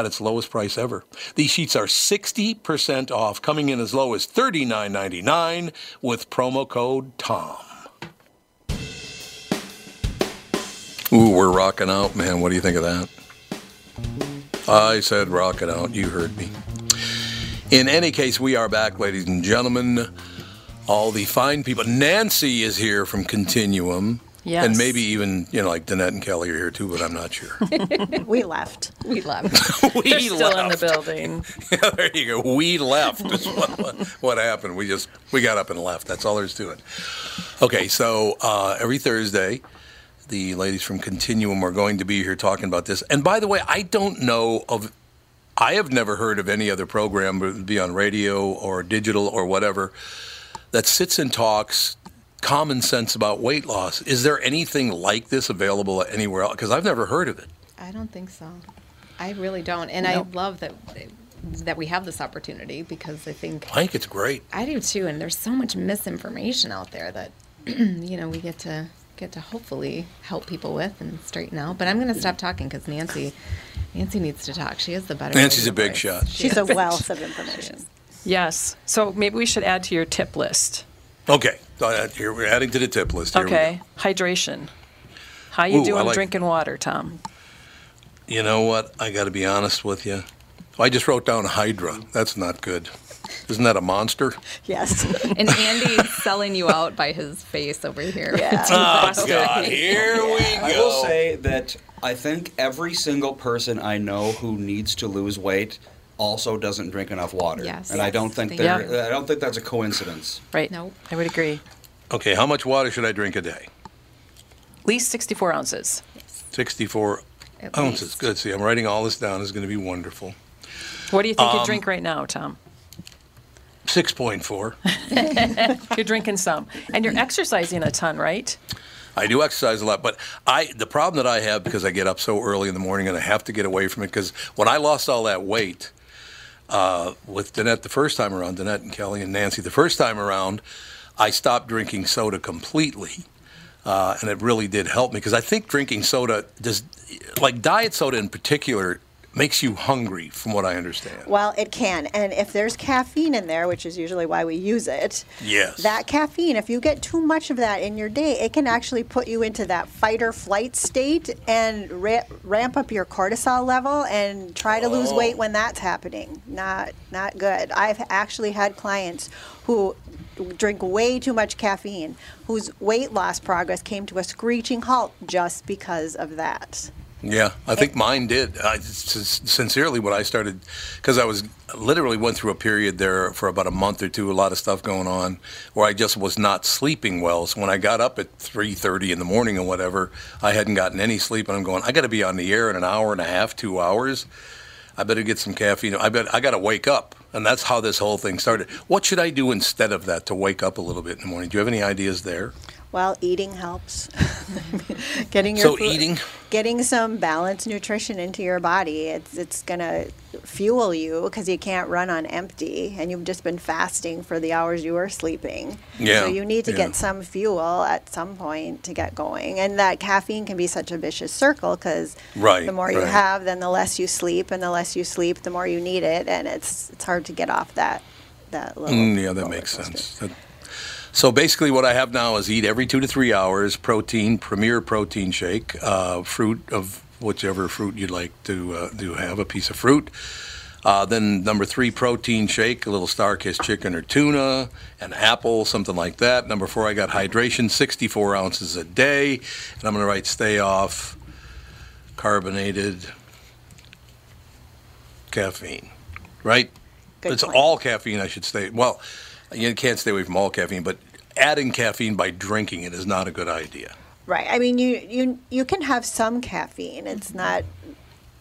Speaker 2: at its lowest price ever. These sheets are 60% off, coming in as low as $39.99 with promo code TOM. Ooh, we're rocking out, man. What do you think of that? I said rocking out. You heard me. In any case, we are back, ladies and gentlemen. All the fine people. Nancy is here from Continuum.
Speaker 1: Yes.
Speaker 2: And maybe even, you know, like Danette and Kelly are here too, but I'm not sure. [LAUGHS] [LAUGHS]
Speaker 4: we left.
Speaker 3: We left. [LAUGHS]
Speaker 2: we
Speaker 1: They're still in the building.
Speaker 2: Yeah, there you go. We left. Is what, what, what happened. We just we got up and left. That's all there's to it. Okay, so uh, every Thursday, the ladies from Continuum are going to be here talking about this. And by the way, I don't know of. I have never heard of any other program, be on radio or digital or whatever, that sits and talks common sense about weight loss. Is there anything like this available anywhere else? Because I've never heard of it.
Speaker 3: I don't think so. I really don't, and
Speaker 1: Nope.
Speaker 3: I love that that we have this opportunity because I think
Speaker 2: I think it's great.
Speaker 3: I do too. And there's so much misinformation out there that [CLEARS THROAT] you know we get to get to hopefully help people with and straighten out. But I'm going to stop talking because Nancy Nancy needs to talk. She is the better.
Speaker 2: Nancy's a big shot.
Speaker 3: She
Speaker 4: She's a wealth of information.
Speaker 1: Yes. So maybe we should add to your tip list.
Speaker 2: Okay, Uh, here we're adding to the tip list. Here we go.
Speaker 1: Okay. Hydration. How you
Speaker 2: Ooh, I
Speaker 1: doing
Speaker 2: like-
Speaker 1: drinking water, Tom?
Speaker 2: You know what? I got to be honest with you. I just wrote down Hydra. That's not good. Isn't that a monster?
Speaker 4: Yes. [LAUGHS]
Speaker 3: And Andy's selling you out by his face over here.
Speaker 4: Yeah.
Speaker 2: Oh God! Here we go.
Speaker 5: I will say that I think every single person I know who needs to lose weight also doesn't drink enough water.
Speaker 3: Yes.
Speaker 5: And I don't think
Speaker 3: Thank
Speaker 5: there. I don't think that's a coincidence.
Speaker 1: Right.
Speaker 3: Nope.
Speaker 1: I would agree.
Speaker 2: Okay, how much water should I drink a day?
Speaker 1: At least 64 ounces.
Speaker 2: 64
Speaker 3: At
Speaker 2: ounces.
Speaker 3: least.
Speaker 2: Good. See, I'm writing all this down. It's going to be wonderful.
Speaker 1: What do you think you
Speaker 2: Um,
Speaker 1: drink right now, Tom?
Speaker 2: 6.4. [LAUGHS] [LAUGHS]
Speaker 1: You're drinking some. And you're exercising a ton, right?
Speaker 2: I do exercise a lot, but I the problem that I have because I get up so early in the morning and I have to get away from it because when I lost all that weight uh, with Danette the first time around, Danette and Kelly and Nancy the first time around, I stopped drinking soda completely. Uh, and it really did help me because I think drinking soda does, like diet soda in particular, makes you hungry, from what I understand.
Speaker 4: Well, it can. And if there's caffeine in there, which is usually why we use it,
Speaker 2: Yes.
Speaker 4: that caffeine, if you get too much of that in your day, it can actually put you into that fight or flight state and ra- ramp up your cortisol level and try to lose weight oh. when that's happening. Not not good. I've actually had clients who drink way too much caffeine whose weight loss progress came to a screeching halt just because of that.
Speaker 2: Yeah, I think eh. mine did. I, sincerely, when I started, because I was literally went through a period there for about a month or two, a lot of stuff going on, where I just was not sleeping well. So when I got up at three thirty in the morning or whatever, I hadn't gotten any sleep, and I'm going, I got to be on the air in an hour and a half, two hours. I better get some caffeine. I bet I got to wake up, and that's how this whole thing started. What should I do instead of that to wake up a little bit in the morning? Do you have any ideas there?
Speaker 4: Well, eating helps. [LAUGHS] getting your
Speaker 2: So
Speaker 4: food-
Speaker 2: eating?
Speaker 4: getting some balanced nutrition into your body. It's it's gonna fuel you because you can't run on empty and you've just been fasting for the hours you were sleeping.
Speaker 2: Yeah,
Speaker 4: So you need to
Speaker 2: yeah.
Speaker 4: get some fuel at some point to get going. And that caffeine can be such a vicious circle because
Speaker 2: Right,
Speaker 4: the more you
Speaker 2: right.
Speaker 4: have, then the less you sleep, and the less you sleep, the more you need it, and it's it's hard to get off that that little.
Speaker 2: Mm, yeah, that makes
Speaker 4: coaster.
Speaker 2: sense. That- so basically, what I have now is eat every two to three hours protein, Premier protein shake, uh, fruit of whichever fruit you'd like to uh, to have, a piece of fruit. Uh, then number three, protein shake, a little StarKist chicken or tuna, an apple, something like that. Number four, I got hydration, 64 ounces a day, and I'm going to write stay off carbonated caffeine, right?
Speaker 4: Good
Speaker 2: it's
Speaker 4: point.
Speaker 2: all caffeine. I should say. Well, you can't stay away from all caffeine, but adding caffeine by drinking it is not a good idea.
Speaker 4: Right. I mean, you you you can have some caffeine. It's not.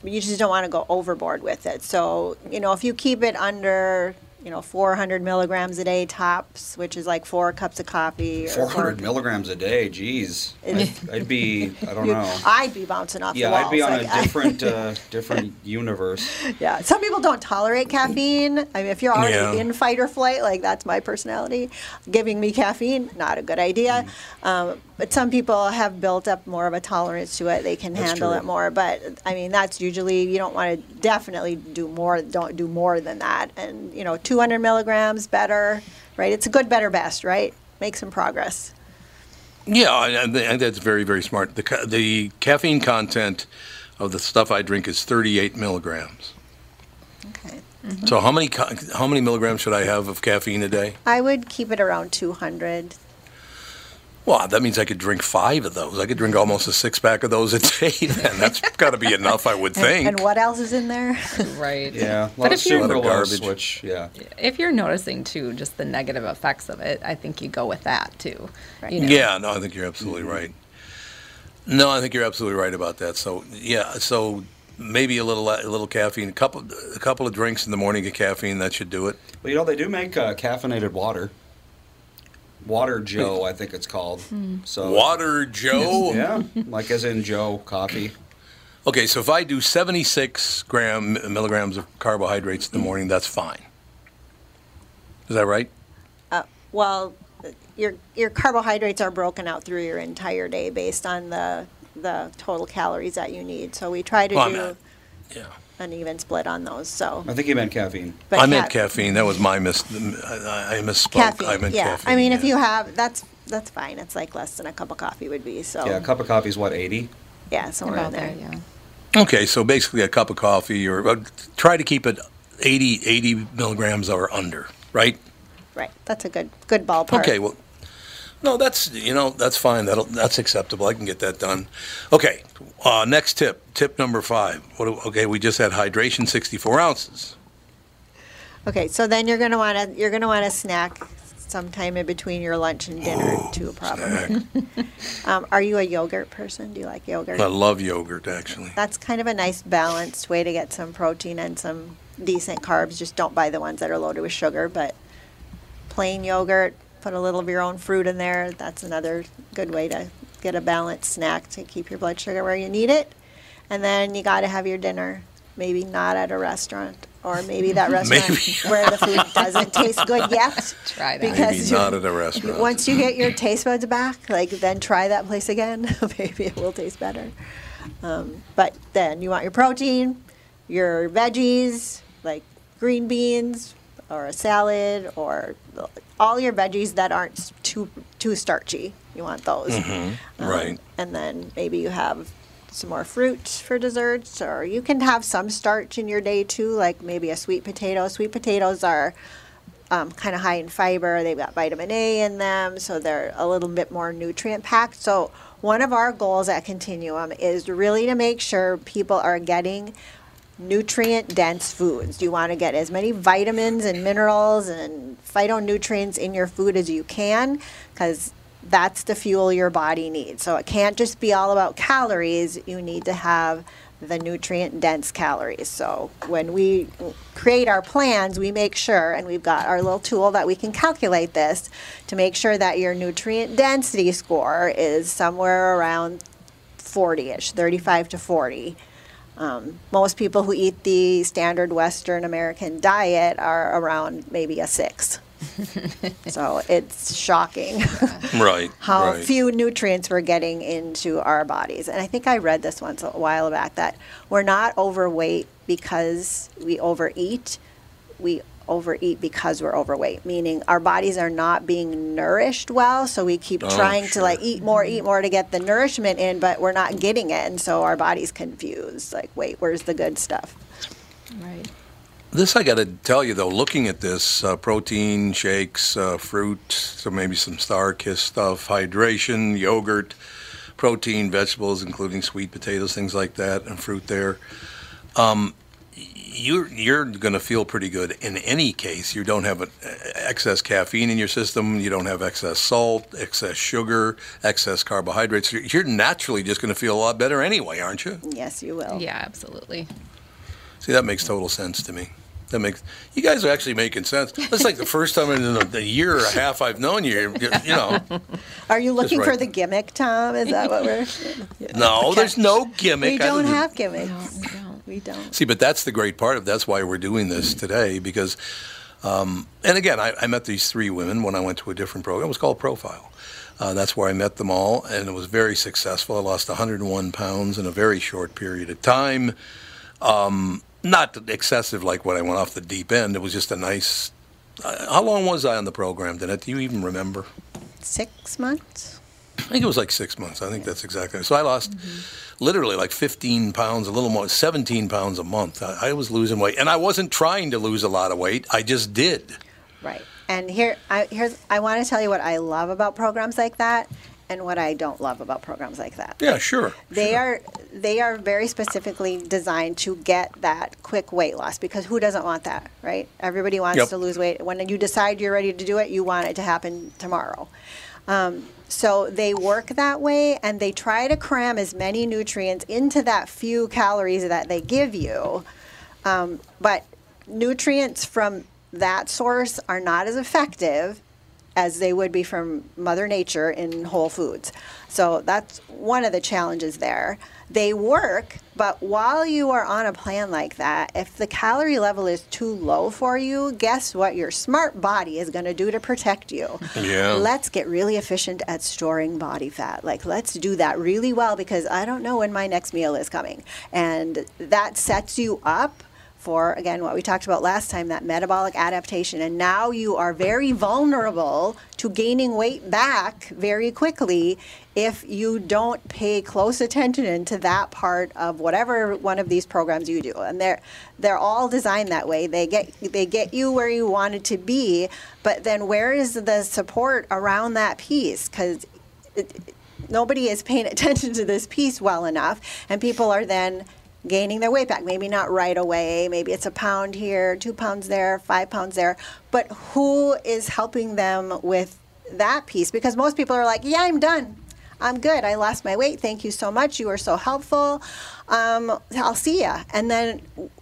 Speaker 4: You just don't want to go overboard with it. So you know, if you keep it under you know 400 milligrams a day tops, which is like four cups of coffee.
Speaker 5: 400
Speaker 4: four-
Speaker 5: milligrams a day. Jeez, I'd, I'd be. I don't know.
Speaker 4: I'd be bouncing off
Speaker 5: Yeah,
Speaker 4: the walls.
Speaker 5: I'd be on
Speaker 4: like,
Speaker 5: a different, [LAUGHS] uh, different universe.
Speaker 4: Yeah, some people don't tolerate caffeine. I mean, if you're already
Speaker 2: Yeah.
Speaker 4: in fight or flight, like that's my personality, giving me caffeine, not a good idea.
Speaker 5: Mm.
Speaker 4: Um, but some people have built up more of a tolerance to it; they can
Speaker 5: That's
Speaker 4: handle
Speaker 5: true.
Speaker 4: it more. But I mean, that's usually you don't want to definitely do more. Don't do more than that. And you know, 200 milligrams better, right? It's a good, better, best, right? Make some progress.
Speaker 2: Yeah, I, I think that's very, very smart. The, ca- the caffeine content of the stuff I drink is 38 milligrams.
Speaker 4: Okay.
Speaker 2: So how many ca- how many milligrams should I have of caffeine a day?
Speaker 4: I would keep it around 200.
Speaker 2: Well, that means I could drink five of those. I could drink almost a six pack of those a day. [LAUGHS] Then that's got to be enough, I would think.
Speaker 4: and what else is in there? [LAUGHS]
Speaker 3: Right.
Speaker 5: Yeah, a lot
Speaker 3: But
Speaker 5: of
Speaker 3: if you're-
Speaker 2: Lot of garbage.
Speaker 5: which yeah.
Speaker 3: If you're noticing too just the negative effects of it, I think you go with that too.
Speaker 4: Right.
Speaker 3: You know?
Speaker 2: Yeah, no, I think you're absolutely right. No, I think you're absolutely right about that. So yeah, so maybe a little a little caffeine, a couple a couple of drinks in the morning of caffeine, that should do it.
Speaker 5: Well, you know they do make uh, caffeinated water. Water Joe, I think it's called. So
Speaker 2: Water Joe. [LAUGHS]
Speaker 5: Yeah, like as in Joe coffee.
Speaker 2: Okay, so if I do 76 gram milligrams of carbohydrates in the morning, that's fine. Is that right?
Speaker 4: Uh, well, your your carbohydrates are broken out through your entire day based on the the total calories that you need. So we try to
Speaker 2: Well, I'm
Speaker 4: do
Speaker 2: not- yeah.
Speaker 4: An even split on those. So
Speaker 5: I think he meant caffeine.
Speaker 4: but
Speaker 2: I meant
Speaker 4: ca-
Speaker 2: caffeine. That was my mis. I, I misspoke.
Speaker 4: caffeine.
Speaker 2: I meant
Speaker 4: yeah,
Speaker 2: caffeine.
Speaker 4: I mean, if you have that's that's fine. It's like less than a cup of coffee would be. So
Speaker 5: Yeah, a cup of coffee is what eighty.
Speaker 4: yeah, somewhere in
Speaker 3: About
Speaker 4: there.
Speaker 3: there, yeah.
Speaker 2: Okay, so basically a cup of coffee, or uh, try to keep it 80, 80 milligrams or under, right?
Speaker 4: Right. That's a good good ballpark.
Speaker 2: Okay, well, no, that's you know that's fine. That'll that's acceptable. I can get that done. Okay, uh, next tip. Tip number five. What? do- Okay, we just had hydration, sixty-four ounces.
Speaker 4: Okay, so then you're gonna want to you're gonna want to snack sometime in between your lunch and dinner too, probably. [LAUGHS] um, are you a yogurt person? Do you like yogurt?
Speaker 2: I love yogurt actually.
Speaker 4: That's kind of a nice balanced way to get some protein and some decent carbs. Just don't buy the ones that are loaded with sugar, but plain yogurt, put a little of your own fruit in there. That's another good way to get a balanced snack to keep your blood sugar where you need it. And then you got to have your dinner, maybe not at a restaurant or maybe that [LAUGHS] restaurant
Speaker 2: Maybe.
Speaker 4: where the food doesn't taste good [LAUGHS] yet.
Speaker 3: Try that.
Speaker 4: Because
Speaker 2: Maybe not at a restaurant.
Speaker 4: Once you get your [LAUGHS] taste buds back, like then try that place again. Maybe it will taste better. Um, but then you want your protein, your veggies, like green beans or a salad or all your veggies that aren't too too starchy. You want those. Um,
Speaker 2: right.
Speaker 4: And then maybe you have some more fruit for desserts, or you can have some starch in your day too, like maybe a sweet potato. Sweet potatoes are um, kind of high in fiber. They've got vitamin A in them, so they're a little bit more nutrient packed. So, one of our goals at Continuum is really to make sure people are getting nutrient dense foods. You want to get as many vitamins and minerals and phytonutrients in your food as you can because that's the fuel your body needs. So it can't just be all about calories. You need to have the nutrient dense calories. So when we create our plans, we make sure, and we've got our little tool that we can calculate this to make sure that your nutrient density score is somewhere around 40 ish, 35 to 40 Um, most people who eat the standard Western American diet are around maybe a six. [LAUGHS] so it's shocking [LAUGHS]
Speaker 2: Right.
Speaker 4: how
Speaker 2: right.
Speaker 4: few nutrients we're getting into our bodies. And I think I read this once a while back that we're not overweight because we overeat. We overeat because we're overweight, meaning our bodies are not being nourished well. So we keep
Speaker 2: Oh,
Speaker 4: trying to like eat more, eat more to get the nourishment in, but we're not getting it. And so our body's confused. Like, wait, where's the good stuff?
Speaker 3: Right.
Speaker 2: This I got to tell you though, looking at this uh, protein shakes, uh, fruit, so maybe some StarKist stuff, hydration, yogurt, protein, vegetables, including sweet potatoes, things like that, and fruit there. Um, you're you're going to feel pretty good in any case. You don't have an, excess caffeine in your system. You don't have excess salt, excess sugar, excess carbohydrates. You're, you're naturally just going to feel a lot better anyway, aren't you?
Speaker 4: Yes, you will.
Speaker 3: Yeah, absolutely.
Speaker 2: See, that makes total sense to me. That makes you guys are actually making sense. That's like the first time in a, a year or a half I've known you. You, you know, [LAUGHS]
Speaker 4: Are you looking for the gimmick, Tom? Is that what we're. [LAUGHS]
Speaker 2: no, there's no gimmick.
Speaker 4: We
Speaker 2: I
Speaker 4: don't
Speaker 2: don't-
Speaker 4: have gimmicks. We don't.
Speaker 2: See, but that's the great part of that's why we're doing this today because, um, and again, I, I met these three women when I went to a different program. It was called Profile. Uh, that's where I met them all, and it was very successful. I lost 101 pounds in a very short period of time. Um, not excessive like when I went off the deep end. It was just a nice. Uh, how long was I on the program, Danette? Do you even remember?
Speaker 4: Six months?
Speaker 2: I think it was like six months. I think that's exactly. So I lost literally like 15 pounds, a little more, 17 pounds a month. I, I was losing weight, and I wasn't trying to lose a lot of weight. I just did.
Speaker 4: Right. And here, I, here's, I want to tell you what I love about programs like that, and what I don't love about programs like that.
Speaker 2: Yeah, sure.
Speaker 4: They are they are very specifically designed to get that quick weight loss because who doesn't want that, right? Everybody wants
Speaker 2: Yep.
Speaker 4: to lose weight. When you decide you're ready to do it, you want it to happen tomorrow. Um, so they work that way, and they try to cram as many nutrients into that few calories that they give you. Um, but nutrients from that source are not as effective as they would be from Mother Nature in whole foods. So that's one of the challenges there. They work, but while you are on a plan like that, if the calorie level is too low for you, guess what your smart body is going to do to protect you?
Speaker 2: Yeah.
Speaker 4: Let's get really efficient at storing body fat. Like, let's do that really well because I don't know when my next meal is coming. And that sets you up for, again, what we talked about last time that metabolic adaptation. And now you are very vulnerable to gaining weight back very quickly if you don't pay close attention to that part of whatever one of these programs you do. And they're they're all designed that way. They get they get you where you wanted to be, but then where is the support around that piece? Because nobody is paying [LAUGHS] attention to this piece well enough, and people are then gaining their weight back. Maybe not right away. Maybe it's a pound here, two pounds there, five pounds there. But who is helping them with that piece? Because most people are like, yeah, I'm done. I'm good. I lost my weight. Thank you so much. You were so helpful. Um, I'll see ya. And then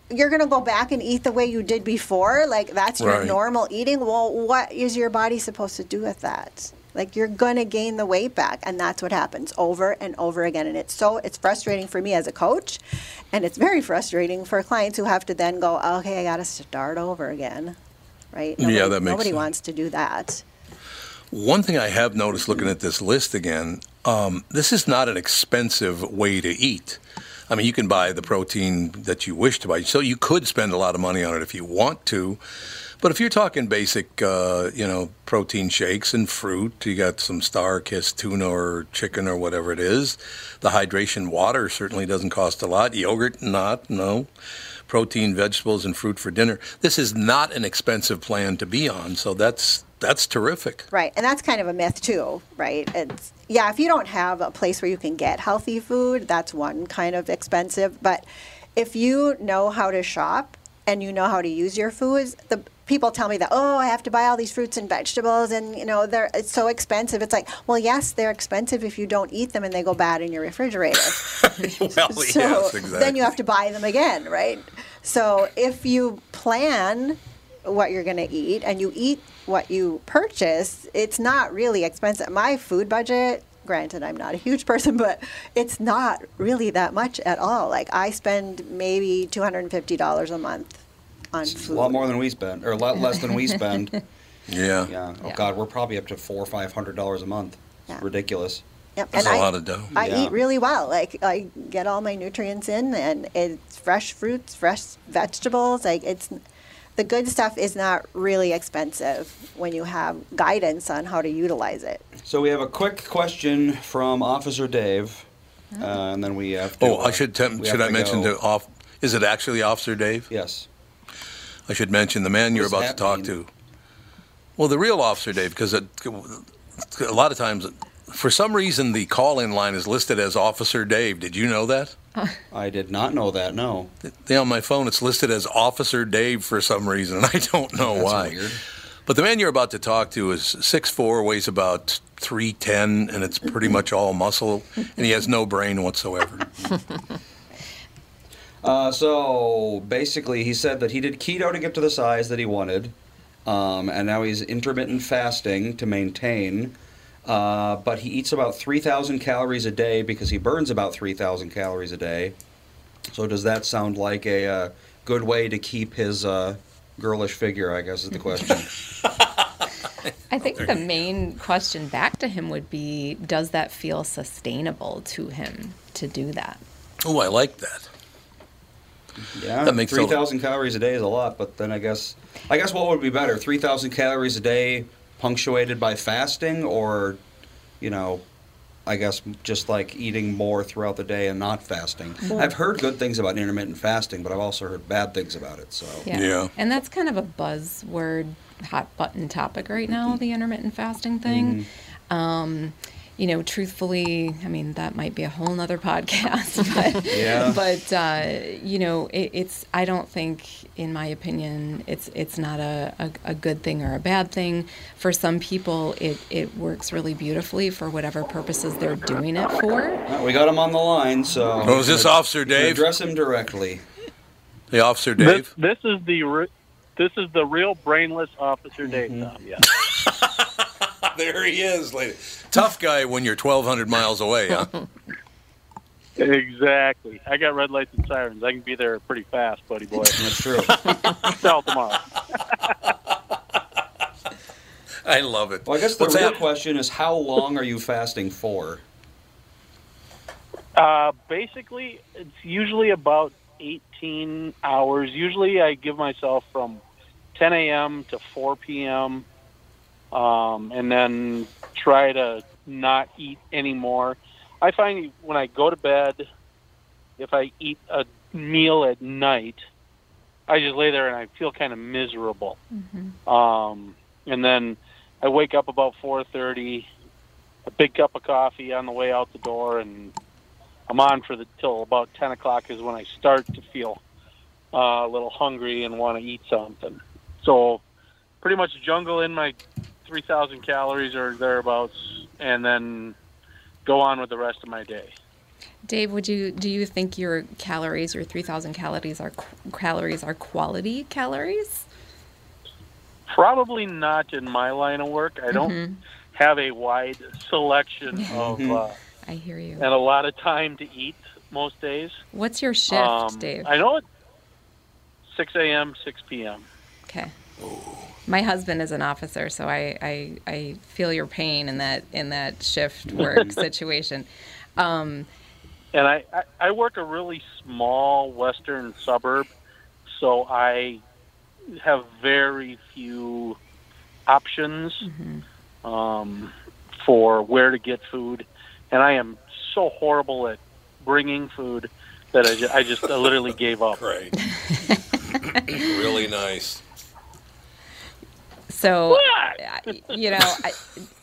Speaker 4: you're going to go back and eat the way you did before. Like that's your
Speaker 2: Right.
Speaker 4: normal eating. Well, what is your body supposed to do with that? Like you're going to gain the weight back and that's what happens over and over again and it's so it's frustrating for me as a coach and it's very frustrating for clients who have to then go, "Okay, I got to start over again." Right?
Speaker 2: Yeah, that makes
Speaker 4: Nobody
Speaker 2: sense.
Speaker 4: wants to do that.
Speaker 2: One thing I have noticed looking at this list again, um, this is not an expensive way to eat. I mean, you can buy the protein that you wish to buy, so you could spend a lot of money on it if you want to. But if you're talking basic, uh, you know, protein shakes and fruit, you got some StarKist tuna or chicken or whatever it is. The hydration water certainly doesn't cost a lot. Yogurt, not, no. Protein, vegetables, and fruit for dinner. This is not an expensive plan to be on, so that's that's terrific.
Speaker 4: Right, and that's kind of a myth too, right? It's yeah, if you don't have a place where you can get healthy food, that's one kind of expensive. But if you know how to shop and you know how to use your foods, the people tell me that oh, I have to buy all these fruits and vegetables, and you know they're it's so expensive. It's like well, yes, they're expensive if you don't eat them and they go bad in your refrigerator. [LAUGHS]
Speaker 2: well,
Speaker 4: so
Speaker 2: yes, exactly.
Speaker 4: then you have to buy them again, right? So if you plan what you're going to eat and you eat what you purchase, it's not really expensive. My food budget granted, I'm not a huge person, but it's not really that much at all. Like I spend maybe $250 a month on
Speaker 5: It's a lot more than we spend, or a lot less than we [LAUGHS] spend.
Speaker 2: Yeah.
Speaker 5: Yeah. Oh
Speaker 3: Yeah.
Speaker 5: God, we're probably up to four or five hundred dollars a month. It's
Speaker 4: Yeah.
Speaker 5: ridiculous.
Speaker 4: Yep.
Speaker 2: That's
Speaker 4: and
Speaker 2: a
Speaker 4: I,
Speaker 2: lot of dough.
Speaker 4: I
Speaker 5: Yeah.
Speaker 4: eat really well. Like I get all my nutrients in, and it's fresh fruits, fresh vegetables. Like it's the good stuff is not really expensive when you have guidance on how to utilize it.
Speaker 5: So we have a quick question from Officer Dave, uh, and then we have. To,
Speaker 2: Oh, I should tem-
Speaker 5: we
Speaker 2: should
Speaker 5: have
Speaker 2: I mention
Speaker 5: go-
Speaker 2: to off? Is it actually Officer Dave?
Speaker 5: Yes.
Speaker 2: I should mention the man you're about
Speaker 5: does
Speaker 2: to talk
Speaker 5: mean?
Speaker 2: to. Well, the real Officer Dave, because a lot of times, for some reason, the call-in line is listed as Officer Dave. Did you know that? [LAUGHS]
Speaker 5: I did not know that. No.
Speaker 2: Yeah, on my phone, it's listed as Officer Dave for some reason, and [LAUGHS] I don't know
Speaker 5: That's
Speaker 2: why.
Speaker 5: weird.
Speaker 2: But the man you're about to talk to is 6'4", weighs about 310, and it's pretty much all muscle, and he has no brain whatsoever. [LAUGHS]
Speaker 5: Uh, so basically, he said that he did keto to get to the size that he wanted, um, and now he's intermittent fasting to maintain. Uh, but he eats about 3,000 calories a day because he burns about 3,000 calories a day. So does that sound like a uh, good way to keep his uh, girlish figure? I guess is the question. [LAUGHS]
Speaker 3: I think the main question back to him would be Does that feel sustainable to him to do that?
Speaker 2: Oh, I like that.
Speaker 5: Yeah,
Speaker 2: That makes
Speaker 5: three thousand calories a day is a lot, but then I guess I guess what would be better, three thousand calories a day punctuated by fasting, or you know, I guess just like eating more throughout the day and not fasting. I've heard good things about intermittent fasting, but I've also heard bad things about it. So
Speaker 2: Yeah.
Speaker 3: And that's kind of a buzzword, hot button topic right now, the intermittent fasting thing. Um, you know, truthfully, I mean, that might be a whole nother podcast, [LAUGHS] but,
Speaker 5: Yeah.
Speaker 3: but uh, you know, it, it's, I don't think, in my opinion, it's, it's not a, a, a good thing or a bad thing. For some people, it, it works really beautifully for whatever purposes they're doing it for.
Speaker 5: Well, we got him on the line. So
Speaker 2: Oh, is this Officer Dave?
Speaker 5: Address him directly.
Speaker 2: The Officer Dave.
Speaker 10: this is the re- this is the real brainless Officer Dave. Tom, yeah. [LAUGHS] [LAUGHS]
Speaker 2: there he is, lady. Tough guy when you're 1,200 miles away, huh? [LAUGHS]
Speaker 10: Exactly. I got red lights and sirens. I can be there pretty fast, buddy boy. [LAUGHS]
Speaker 5: That's true.
Speaker 10: Sell tomorrow.
Speaker 2: I love it.
Speaker 5: Well, I guess the
Speaker 2: What's
Speaker 5: real
Speaker 2: that?
Speaker 5: question is how long are you fasting for?
Speaker 10: Uh, basically, it's usually about 18 hours. Usually, I give myself from 10 a.m. to 4 p.m. Um, and then try to not eat anymore. I find when I go to bed, if I eat a meal at night, I just lay there and I feel kind of miserable. Um, and then I wake up about 4:30, a big cup of coffee on the way out the door, and I'm on for the till about 10 o'clock is when I start to feel uh, a little hungry and want to eat something. So pretty much jungle in my 3,000 calories or thereabouts, and then go on with the rest of my day.
Speaker 3: Dave, would you do you think your calories, your three thousand calories, are calories are quality calories?
Speaker 10: Probably not in my line of work. I don't have a wide selection [LAUGHS] of uh,
Speaker 3: I hear you.
Speaker 10: and a lot of time to eat most days.
Speaker 3: What's your shift,
Speaker 10: Um,
Speaker 3: Dave?
Speaker 10: I know it's 6 a.m., 6 p.m.
Speaker 3: Okay. My husband is an officer, so I, I, I feel your pain in that in that shift [LAUGHS] work situation. Um,
Speaker 10: And I, I, I work a really small western suburb, so I have very few options um, for where to get food. And I am so horrible at bringing food that I, ju- I just I literally gave up.
Speaker 2: Great. [LAUGHS] really nice.
Speaker 3: So, you know, I,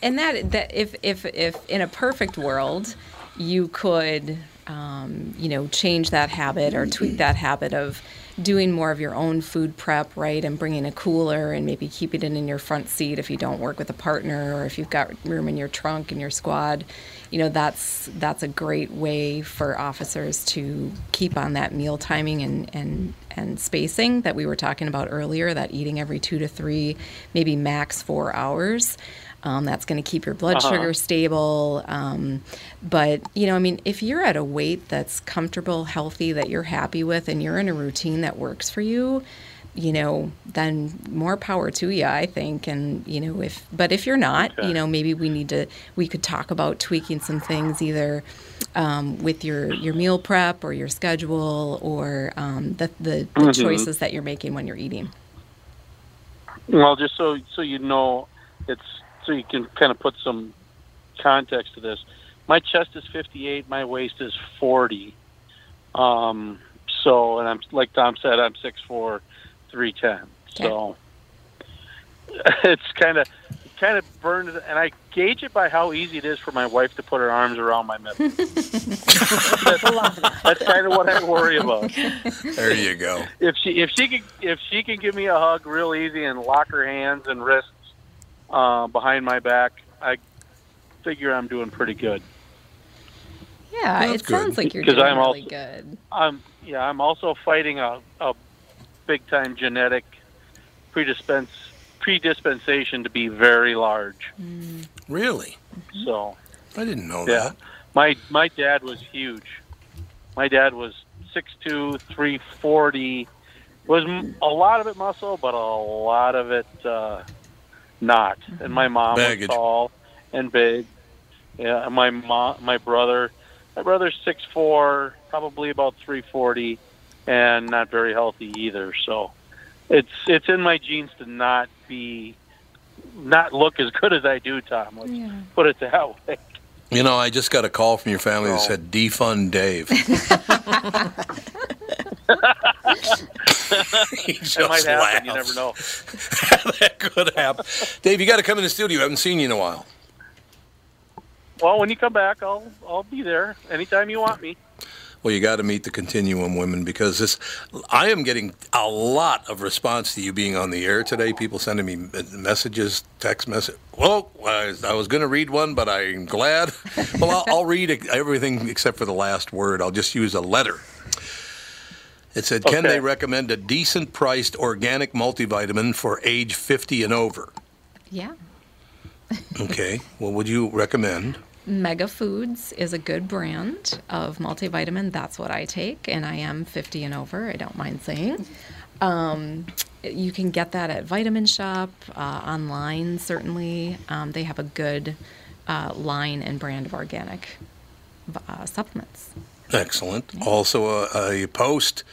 Speaker 3: and that that if if if in a perfect world, you could, um, you know, change that habit or tweak that habit of doing more of your own food prep, right, and bringing a cooler and maybe keeping it in your front seat if you don't work with a partner or if you've got room in your trunk in your squad. You know, that's that's a great way for officers to keep on that meal timing and and and spacing that we were talking about earlier. That eating every two to three, maybe max four hours. Um, that's going to keep your blood
Speaker 10: Uh-huh.
Speaker 3: sugar stable. Um, but, you know, I mean, if you're at a weight that's comfortable, healthy, that you're happy with, and you're in a routine that works for you, you know, then more power to you, I think. And, you know, if, but if you're not,
Speaker 10: Okay.
Speaker 3: you know, maybe we need to, we could talk about tweaking some things either um, with your, your meal prep or your schedule or um, the, the, the
Speaker 10: Mhm.
Speaker 3: choices that you're making when you're eating.
Speaker 10: Well, just so so you know, it's so you can kind of put some context to this. My chest is 58, my waist is 40. Um, so, and I'm like Tom said, I'm 6'4", 310. So [LAUGHS] it's kind of kind of burned, and I gauge it by how easy it is for my wife to put her arms around my middle. [LAUGHS] That's kind of what I worry about.
Speaker 2: There you go.
Speaker 10: if she if she can if she can give me a hug real easy and lock her hands and wrists uh, behind my back, I figure I'm doing pretty good.
Speaker 3: Yeah,
Speaker 10: That's
Speaker 3: it sounds like you're
Speaker 10: 'Cause
Speaker 3: doing
Speaker 10: I'm
Speaker 3: really
Speaker 10: also-
Speaker 3: good.
Speaker 10: I'm yeah, I'm also fighting a, a big time genetic predispens predispensation to be very large.
Speaker 2: Really?
Speaker 10: So
Speaker 2: I didn't know
Speaker 10: yeah,
Speaker 2: that.
Speaker 10: my my dad was huge. My dad was 6'2", 340. Was a lot of it muscle, but a lot of it uh, not. And mm-hmm. my mom
Speaker 2: Baggage.
Speaker 10: was tall and big. Yeah, and my mom, my brother, my brother's six four, probably about three forty, and not very healthy either. So, it's it's in my genes to not be, not look as good as I do, Tom. Let's put it that way.
Speaker 2: You know, I just got a call from your family that said defund Dave. [LAUGHS] [LAUGHS] [LAUGHS] he just
Speaker 10: It might happen. You never know. [LAUGHS]
Speaker 2: that could happen. Dave, you got to come in the studio. I haven't seen you in a while.
Speaker 10: Well, when you come back, I'll I'll be there anytime you want me.
Speaker 2: Well, you got to meet the Continuum women because this. I am getting a lot of response to you being on the air today. People sending me messages, text message. Well, I I was going to read one, but I'm glad. [LAUGHS] Well, I'll, I'll read everything except for the last word. I'll just use a letter. It said, "Can they recommend a decent priced organic multivitamin for age 50 and over?"
Speaker 3: Yeah.
Speaker 2: Okay. What would you recommend?
Speaker 3: Mega Foods is a good brand of multivitamin. That's what I take, and I am 50 and over. I don't mind saying. Um, you can get that at Vitamin Shoppe, uh, online, certainly. Um, they have a good uh, line and brand of organic uh, supplements.
Speaker 2: Excellent. Also, a, a post.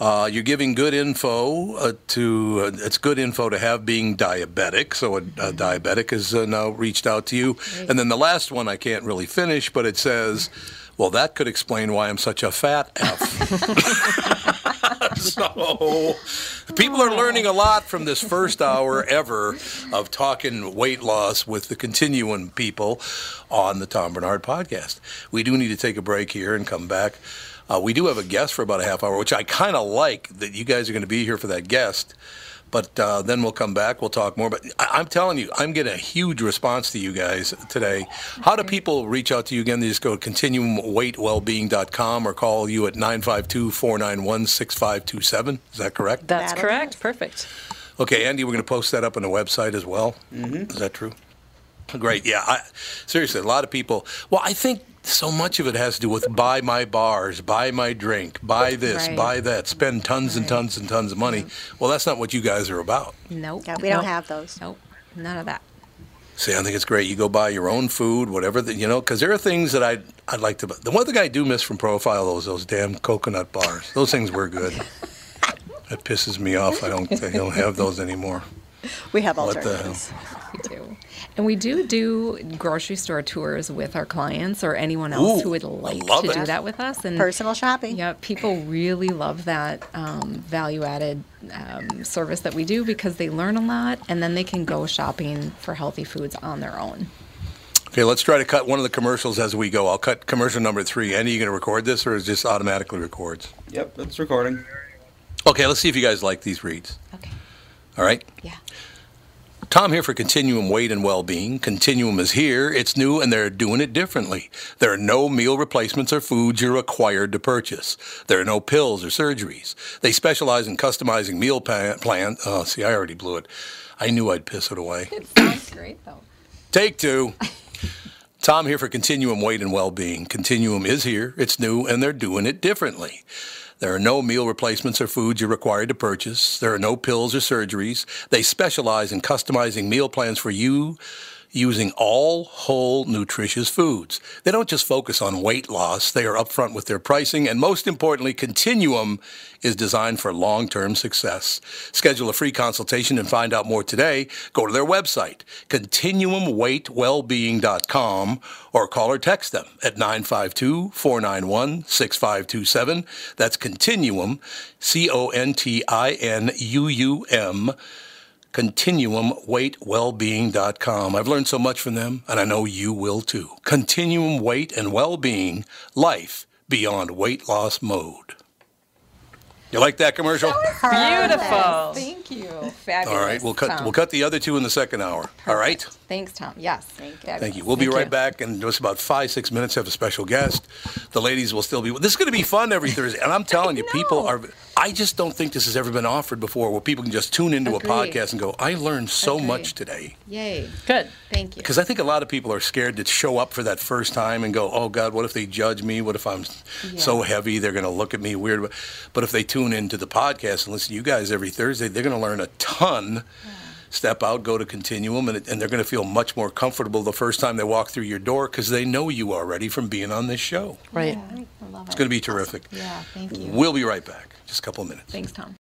Speaker 2: Uh, you're giving good info uh, to. Uh, it's good info to have being diabetic. So a, a diabetic has uh, now reached out to you. And then the last one I can't really finish, but it says, "Well, that could explain why I'm such a fat f." [LAUGHS] [LAUGHS] so people are learning a lot from this first hour ever of talking weight loss with the Continuum people on the Tom Barnard podcast. We do need to take a break here and come back. Uh, we do have a guest for about a half hour, which I kind of like that you guys are going to be here for that guest. But uh, then we'll come back. We'll talk more. But I- I'm telling you, I'm getting a huge response to you guys today. How do people reach out to you again? They just go to continuumweightwellbeing.com or call you at 952 491 6527. Is that correct?
Speaker 1: That's correct. Perfect.
Speaker 2: Okay, Andy, we're going to post that up on the website as well.
Speaker 5: Mm-hmm.
Speaker 2: Is that true? Great. Yeah. I, seriously, a lot of people. Well, I think so much of it has to do with buy my bars, buy my drink, buy this,
Speaker 3: Right.
Speaker 2: buy that, spend tons and tons and tons of money. Well, that's not what you guys are about.
Speaker 3: Nope.
Speaker 4: Yeah, we don't have those.
Speaker 3: Nope. None of that.
Speaker 2: See, I think it's great. You go buy your own food, whatever that you know, because there are things that I'd I'd like to. buy. The one thing I do miss from Profile those those damn coconut bars. Those things were good. [LAUGHS] It pisses me off. I don't I don't have those anymore.
Speaker 4: We have
Speaker 2: What the hell?
Speaker 4: Alternatives.
Speaker 3: We do. And we do do grocery store tours with our clients or anyone else
Speaker 2: Ooh,
Speaker 3: who would like to
Speaker 2: it.
Speaker 3: do that with us. And
Speaker 4: Personal shopping.
Speaker 3: Yeah, people really love that um, value added um, service that we do because they learn a lot and then they can go shopping for healthy foods on their own.
Speaker 2: Okay, let's try to cut one of the commercials as we go. I'll cut commercial number three. Andy, are you going to record this, or is it just automatically records?
Speaker 5: Yep, it's recording.
Speaker 2: Okay, let's see if you guys like these reads.
Speaker 3: Okay.
Speaker 2: All right.
Speaker 3: Yeah.
Speaker 2: Tom here for Continuum Weight and Wellbeing. Continuum is here. It's new, and they're doing it differently. There are no meal replacements or foods you're required to purchase. There are no pills or surgeries. They specialize in customizing meal plan. Oh, see, I already blew it. I knew I'd piss it away.
Speaker 3: It sounds great though. [CLEARS THROAT]
Speaker 2: Take two. Tom here for Continuum Weight and Wellbeing. Continuum is here, it's new, and they're doing it differently. There are no meal replacements or foods you're required to purchase. There are no pills or surgeries. They specialize in customizing meal plans for you using all whole nutritious foods. They don't just focus on weight loss, they are upfront with their pricing, and most importantly, Continuum is designed for long term success. Schedule a free consultation and find out more today. Go to their website, continuumweightwellbeing.com, or call or text them at 952 491 6527. That's Continuum, C O N T I N U U M continuumweightwellbeing.com. I've learned so much from them, and I know you will too. Continuum Weight and Wellbeing, life beyond weight loss mode. You like that commercial?
Speaker 1: Beautiful.
Speaker 3: Thank you. Fabulous.
Speaker 2: All right, we'll cut
Speaker 3: Tom.
Speaker 2: we'll cut the other two in the second hour. All right?
Speaker 3: Thanks, Tom. Yes. Thank you.
Speaker 2: Thank you. We'll be
Speaker 3: Thank
Speaker 2: right
Speaker 3: you.
Speaker 2: back in just about five, six minutes. Have a special guest. The ladies will still be. This is going to be fun every Thursday, and I'm telling you, people are. I just don't think this has ever been offered before, where people can just tune into
Speaker 3: Agree.
Speaker 2: a podcast and go, "I learned so
Speaker 3: Agree.
Speaker 2: much today."
Speaker 3: Yay.
Speaker 1: Good.
Speaker 3: Thank you.
Speaker 2: Because I think a lot of people are scared to show up for that first time and go, "Oh God, what if they judge me? What if I'm so heavy? They're going to look at me weird." But if they tune into the podcast and listen to you guys every Thursday, they're going to learn a ton. Step out, go to Continuum, and, and they're going to feel much more comfortable the first time they walk through your door because they know you already from being on this show.
Speaker 1: Right.
Speaker 3: I love
Speaker 2: It's
Speaker 3: it.
Speaker 2: going to be terrific.
Speaker 3: Yeah. Thank you.
Speaker 2: We'll be right back. Just a couple of minutes.
Speaker 3: Thanks, Tom.